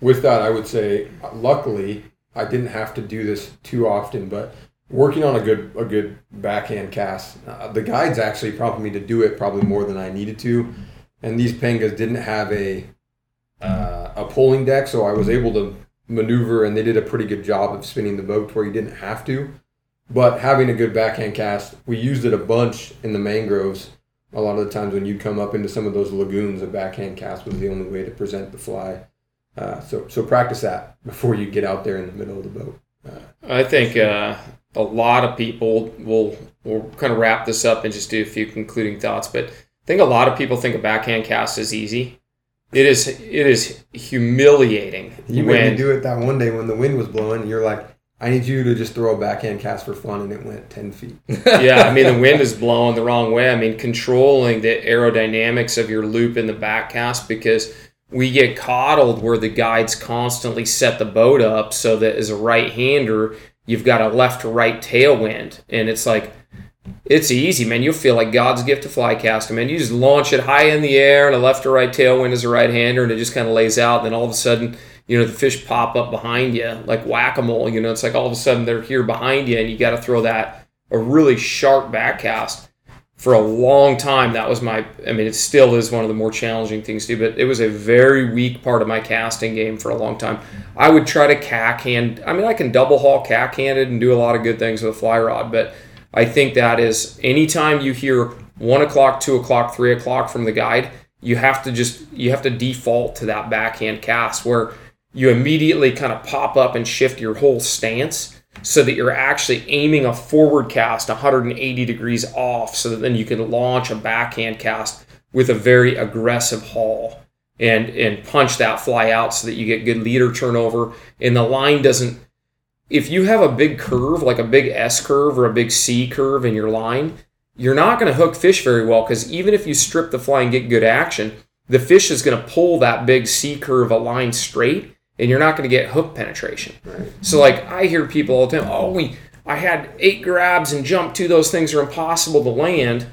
With that, I would say, luckily, I didn't have to do this too often, but working on a good a good backhand cast, uh, the guides actually prompted me to do it probably more than I needed to, and these pangas didn't have a uh, a poling deck, so I was able to maneuver, and they did a pretty good job of spinning the boat where you didn't have to. But having a good backhand cast, we used it a bunch in the mangroves. A lot of the times when you come up into some of those lagoons, a backhand cast was the only way to present the fly. Uh, so so practice that before you get out there in the middle of the boat. Uh, I think uh, a lot of people will will kind of wrap this up and just do a few concluding thoughts. But I think a lot of people think a backhand cast is easy. It is it is humiliating. You made me do it that one day when the wind was blowing. You're like, I need you to just throw a backhand cast for fun, and it went ten feet. yeah, I mean the wind is blowing the wrong way. I mean controlling the aerodynamics of your loop in the back cast because we get coddled where the guides constantly set the boat up so that as a right hander you've got a left to right tailwind and it's like it's easy man you'll feel like god's gift to fly casting man you just launch it high in the air and a left to right tailwind is a right hander and it just kind of lays out and then all of a sudden you know the fish pop up behind you like whack-a-mole you know it's like all of a sudden they're here behind you and you got to throw that a really sharp back cast for a long time that was my i mean it still is one of the more challenging things to do but it was a very weak part of my casting game for a long time. I would try to cack hand i mean i can double haul cack handed and do a lot of good things with a fly rod but i think that is anytime you hear one o'clock two o'clock three o'clock from the guide you have to just you have to default to that backhand cast where you immediately kind of pop up and shift your whole stance so that you're actually aiming a forward cast 180 degrees off so that then you can launch a backhand cast with a very aggressive haul and and punch that fly out so that you get good leader turnover. And the line doesn't if you have a big curve like a big S curve or a big C curve in your line you're not going to hook fish very well because even if you strip the fly and get good action the fish is going to pull that big C curve a line straight and you're not going to get hook penetration. Right. So like I hear people all the time, oh we I had eight grabs and jumped two. Those things are impossible to land.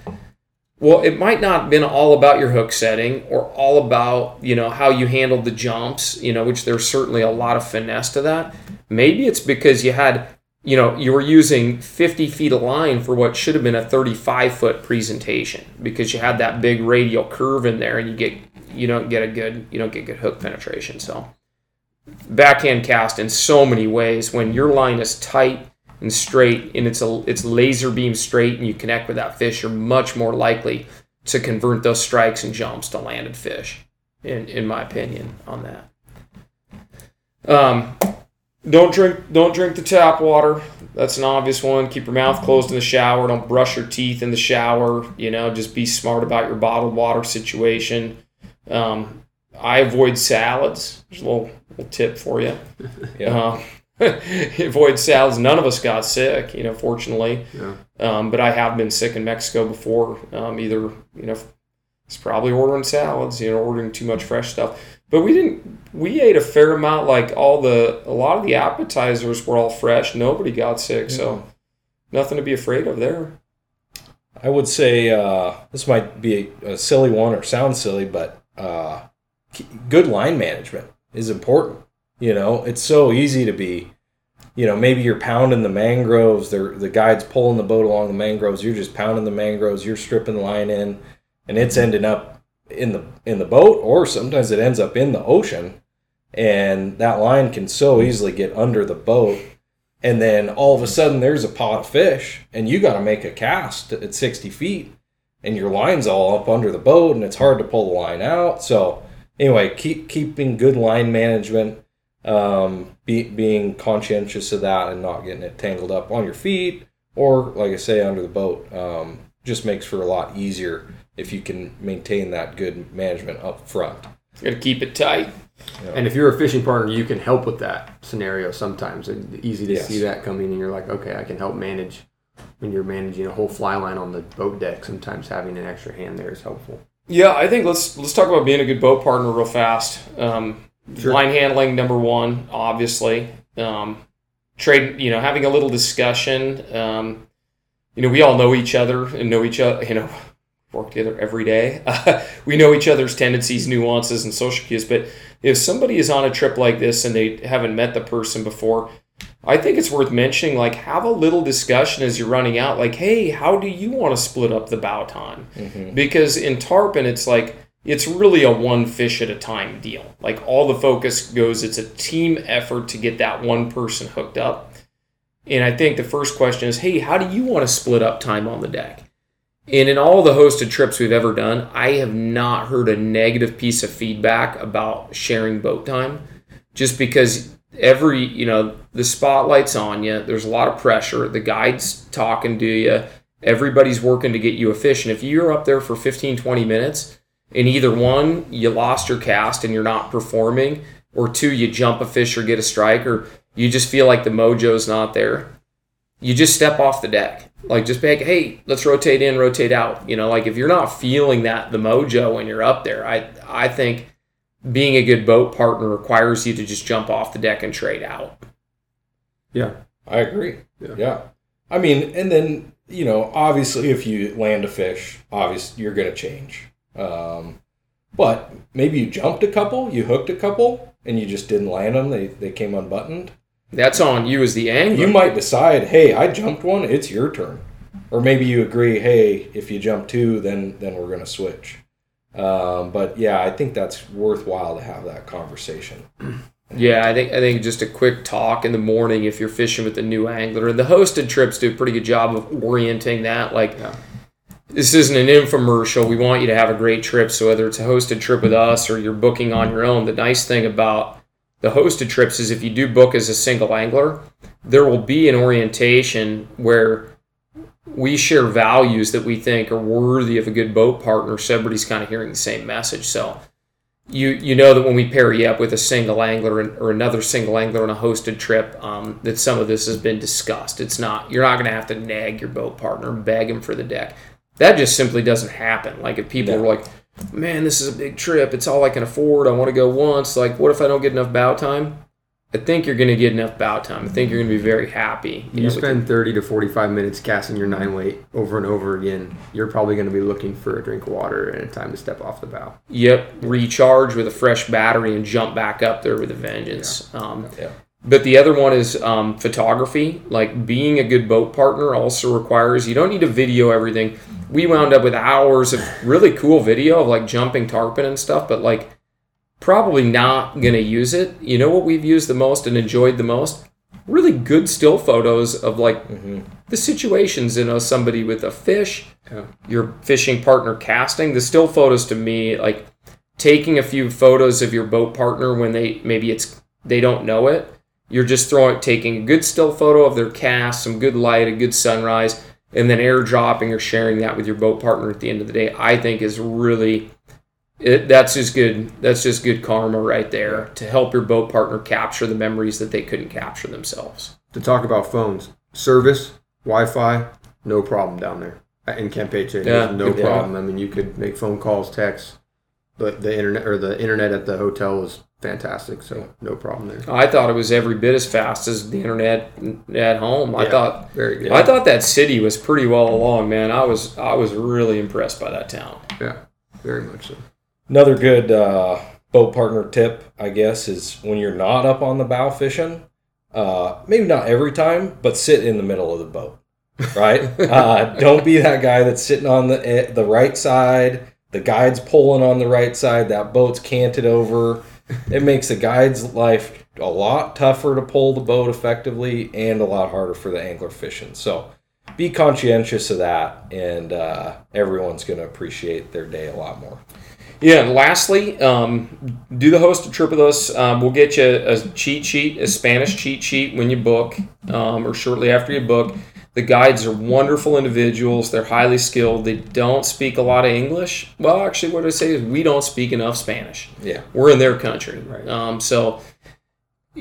Well, it might not have been all about your hook setting or all about, you know, how you handled the jumps, you know, which there's certainly a lot of finesse to that. Maybe it's because you had, you know, you were using 50 feet of line for what should have been a 35 foot presentation because you had that big radial curve in there and you get, you don't get a good, you don't get good hook penetration. So, backhand cast in so many ways. When your line is tight and straight and it's a it's laser beam straight and you connect with that fish, you're much more likely to convert those strikes and jumps to landed fish. In in my opinion on that. Um, don't drink don't drink the tap water. That's an obvious one. Keep your mouth closed in the shower. Don't brush your teeth in the shower. You know, just be smart about your bottled water situation. Um, I avoid salads. There's a little, little tip for you. yeah. Uh, avoid salads. None of us got sick, you know, fortunately. Yeah. Um, but I have been sick in Mexico before. Um, either, you know, it's probably ordering salads, you know, ordering too much fresh stuff. But we didn't. We ate a fair amount. Like all the, a lot of the appetizers were all fresh. Nobody got sick, so nothing to be afraid of there. I would say uh, this might be a, a silly one or sound silly, but uh, good line management is important. You know, it's so easy to be, you know, maybe you're pounding the mangroves, they're, the guide's poling the boat along the mangroves, you're just pounding the mangroves, you're stripping the line in, and it's mm-hmm. ending up in the in the boat, or sometimes it ends up in the ocean, and that line can so mm-hmm. easily get under the boat, and then all of a sudden there's a pot of fish, and you got to make a cast at 60 feet, and your line's all up under the boat, and it's hard to pull the line out, so anyway, keep keeping good line management, um, be, being conscientious of that, and not getting it tangled up on your feet or, like I say, under the boat. Um, just makes for a lot easier if you can maintain that good management up front. You got to keep it tight. Yeah. And if you're a fishing partner, you can help with that scenario sometimes. It's easy to yes. see that coming, and you're like, okay, I can help manage. When you're managing a whole fly line on the boat deck, sometimes having an extra hand there is helpful. Yeah, I think let's let's talk about being a good boat partner real fast. Um, sure. Line handling number one, obviously. Um, trade, you know, having a little discussion. Um, you know, we all know each other and know each other, you know, work together every day. Uh, we know each other's tendencies, nuances, and social cues. But if somebody is on a trip like this and they haven't met the person before, I think it's worth mentioning, like, have a little discussion as you're running out. Like, hey, how do you want to split up the bow time? Mm-hmm. Because in tarpon, it's like, it's really a one fish at a time deal. Like, all the focus goes, it's a team effort to get that one person hooked up. And I think the first question is, hey, how do you want to split up time on the deck? And in all the hosted trips we've ever done, I have not heard a negative piece of feedback about sharing boat time just because every, you know, the spotlight's on you, there's a lot of pressure, the guide's talking to you, everybody's working to get you a fish. And if you're up there for 15, 20 minutes, and either one, you lost your cast and you're not performing, or two, you jump a fish or get a strike, or you just feel like the mojo's not there, you just step off the deck. Like just be like, hey, let's rotate in, rotate out. You know, like if you're not feeling that the mojo when you're up there, I I think being a good boat partner requires you to just jump off the deck and trade out. Yeah. I agree. Yeah. Yeah. I mean, and then, you know, obviously if you land a fish, obviously you're going to change. Um, but maybe you jumped a couple, you hooked a couple, and you just didn't land them. They, they came unbuttoned. That's on you as the angler. You might decide, hey, I jumped one, it's your turn. Or maybe you agree, hey, if you jump two, then then we're going to switch. Um, but yeah, I think that's worthwhile to have that conversation. Yeah, I think I think just a quick talk in the morning if you're fishing with a new angler. And the hosted trips do a pretty good job of orienting that. Like Yeah. this isn't an infomercial. We want you to have a great trip. So whether it's a hosted trip with us or you're booking on your own, the nice thing about the hosted trips is if you do book as a single angler, there will be an orientation where we share values that we think are worthy of a good boat partner. So everybody's kind of hearing the same message. So you you know that when we pair you up with a single angler or another single angler on a hosted trip, um, that some of this has been discussed. It's not you're not going to have to nag your boat partner, beg him for the deck. That just simply doesn't happen. Like if people No. are like, "Man, this is a big trip. It's all I can afford. I want to go once." Like, what if I don't get enough bow time? I think you're going to get enough bow time. I think you're going to be very happy. You know, with spend 30 to 45 minutes casting your nine weight over and over again. You're probably going to be looking for a drink of water and a time to step off the bow. Yep, recharge with a fresh battery and jump back up there with a vengeance. Um, Yeah. But the other one is um, photography. Like being a good boat partner also requires you don't need to video everything. We wound up with hours of really cool video of like jumping tarpon and stuff, but like probably not gonna use it. You know what we've used the most and enjoyed the most? Really good still photos of like Mm-hmm. the situations. You know, somebody with a fish, Yeah. your fishing partner casting. The still photos to me, like taking a few photos of your boat partner when they maybe it's they don't know it. You're just throwing taking a good still photo of their cast, some good light, a good sunrise, and then airdropping or sharing that with your boat partner at the end of the day. I think is really it, that's just good. That's just good karma right there to help your boat partner capture the memories that they couldn't capture themselves. To talk about phones, service, Wi Fi, no problem down there. Uh, in Campeche, Yeah. no Yeah. problem. I mean, you could make phone calls, texts, but the internet or the internet at the hotel was fantastic, so no problem there. I thought it was every bit as fast as the internet at home. Yeah, I thought Very good. I thought that city was pretty well along, man. I was I was really impressed by that town. Yeah, very much so. Another good uh, boat partner tip, I guess, is when you're not up on the bow fishing, uh, maybe not every time, but sit in the middle of the boat, right? uh, don't be that guy that's sitting on the eh, the right side. The guide's poling on the right side. That boat's canted over. It makes the guide's life a lot tougher to pull the boat effectively and a lot harder for the angler fishing. So be conscientious of that, and uh, everyone's going to appreciate their day a lot more. Yeah, and lastly, um, do the host a trip with us. Um, we'll get you a cheat sheet, a Spanish cheat sheet when you book, um, or shortly after you book. The guides are wonderful individuals. They're highly skilled. They don't speak a lot of English. Well, actually, what I say is we don't speak enough Spanish. Yeah. We're in their country. Right. Um, so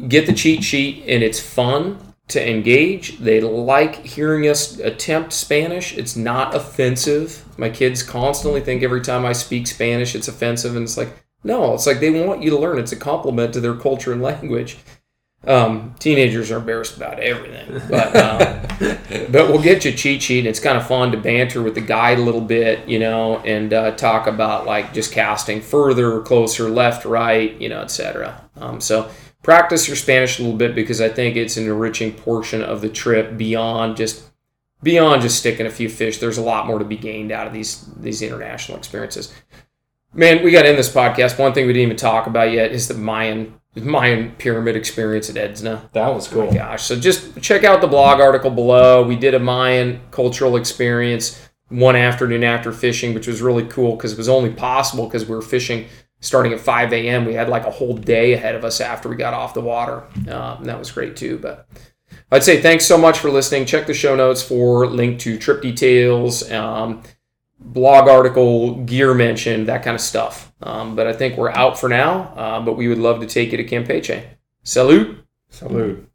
get the cheat sheet, and it's fun to engage. They like hearing us attempt Spanish. It's not offensive. My kids constantly think every time I speak Spanish, it's offensive, and it's like, no, it's like they want you to learn. It's a compliment to their culture and language. Um, teenagers are embarrassed about everything, but um, but we'll get you a cheat sheet. And it's kind of fun to banter with the guide a little bit, you know, and uh, talk about like just casting further, closer, left, right, you know, etc. Um, so practice your Spanish a little bit because I think it's an enriching portion of the trip beyond just beyond just sticking a few fish. There's a lot more to be gained out of these these international experiences. Man, we got to end this podcast. One thing we didn't even talk about yet is the Mayan Mayan pyramid experience at Edzná. That was Oh cool. my gosh. So just check out the blog article below. We did a Mayan cultural experience one afternoon after fishing, which was really cool because it was only possible because we were fishing starting at 5 a.m. We had like a whole day ahead of us after we got off the water. Um, and that was great too. But I'd say thanks so much for listening. Check the show notes for link to trip details, um, blog article, gear mentioned, that kind of stuff. Um, but I think we're out for now. Uh, but we would love to take you to Campeche. Salute. Salute.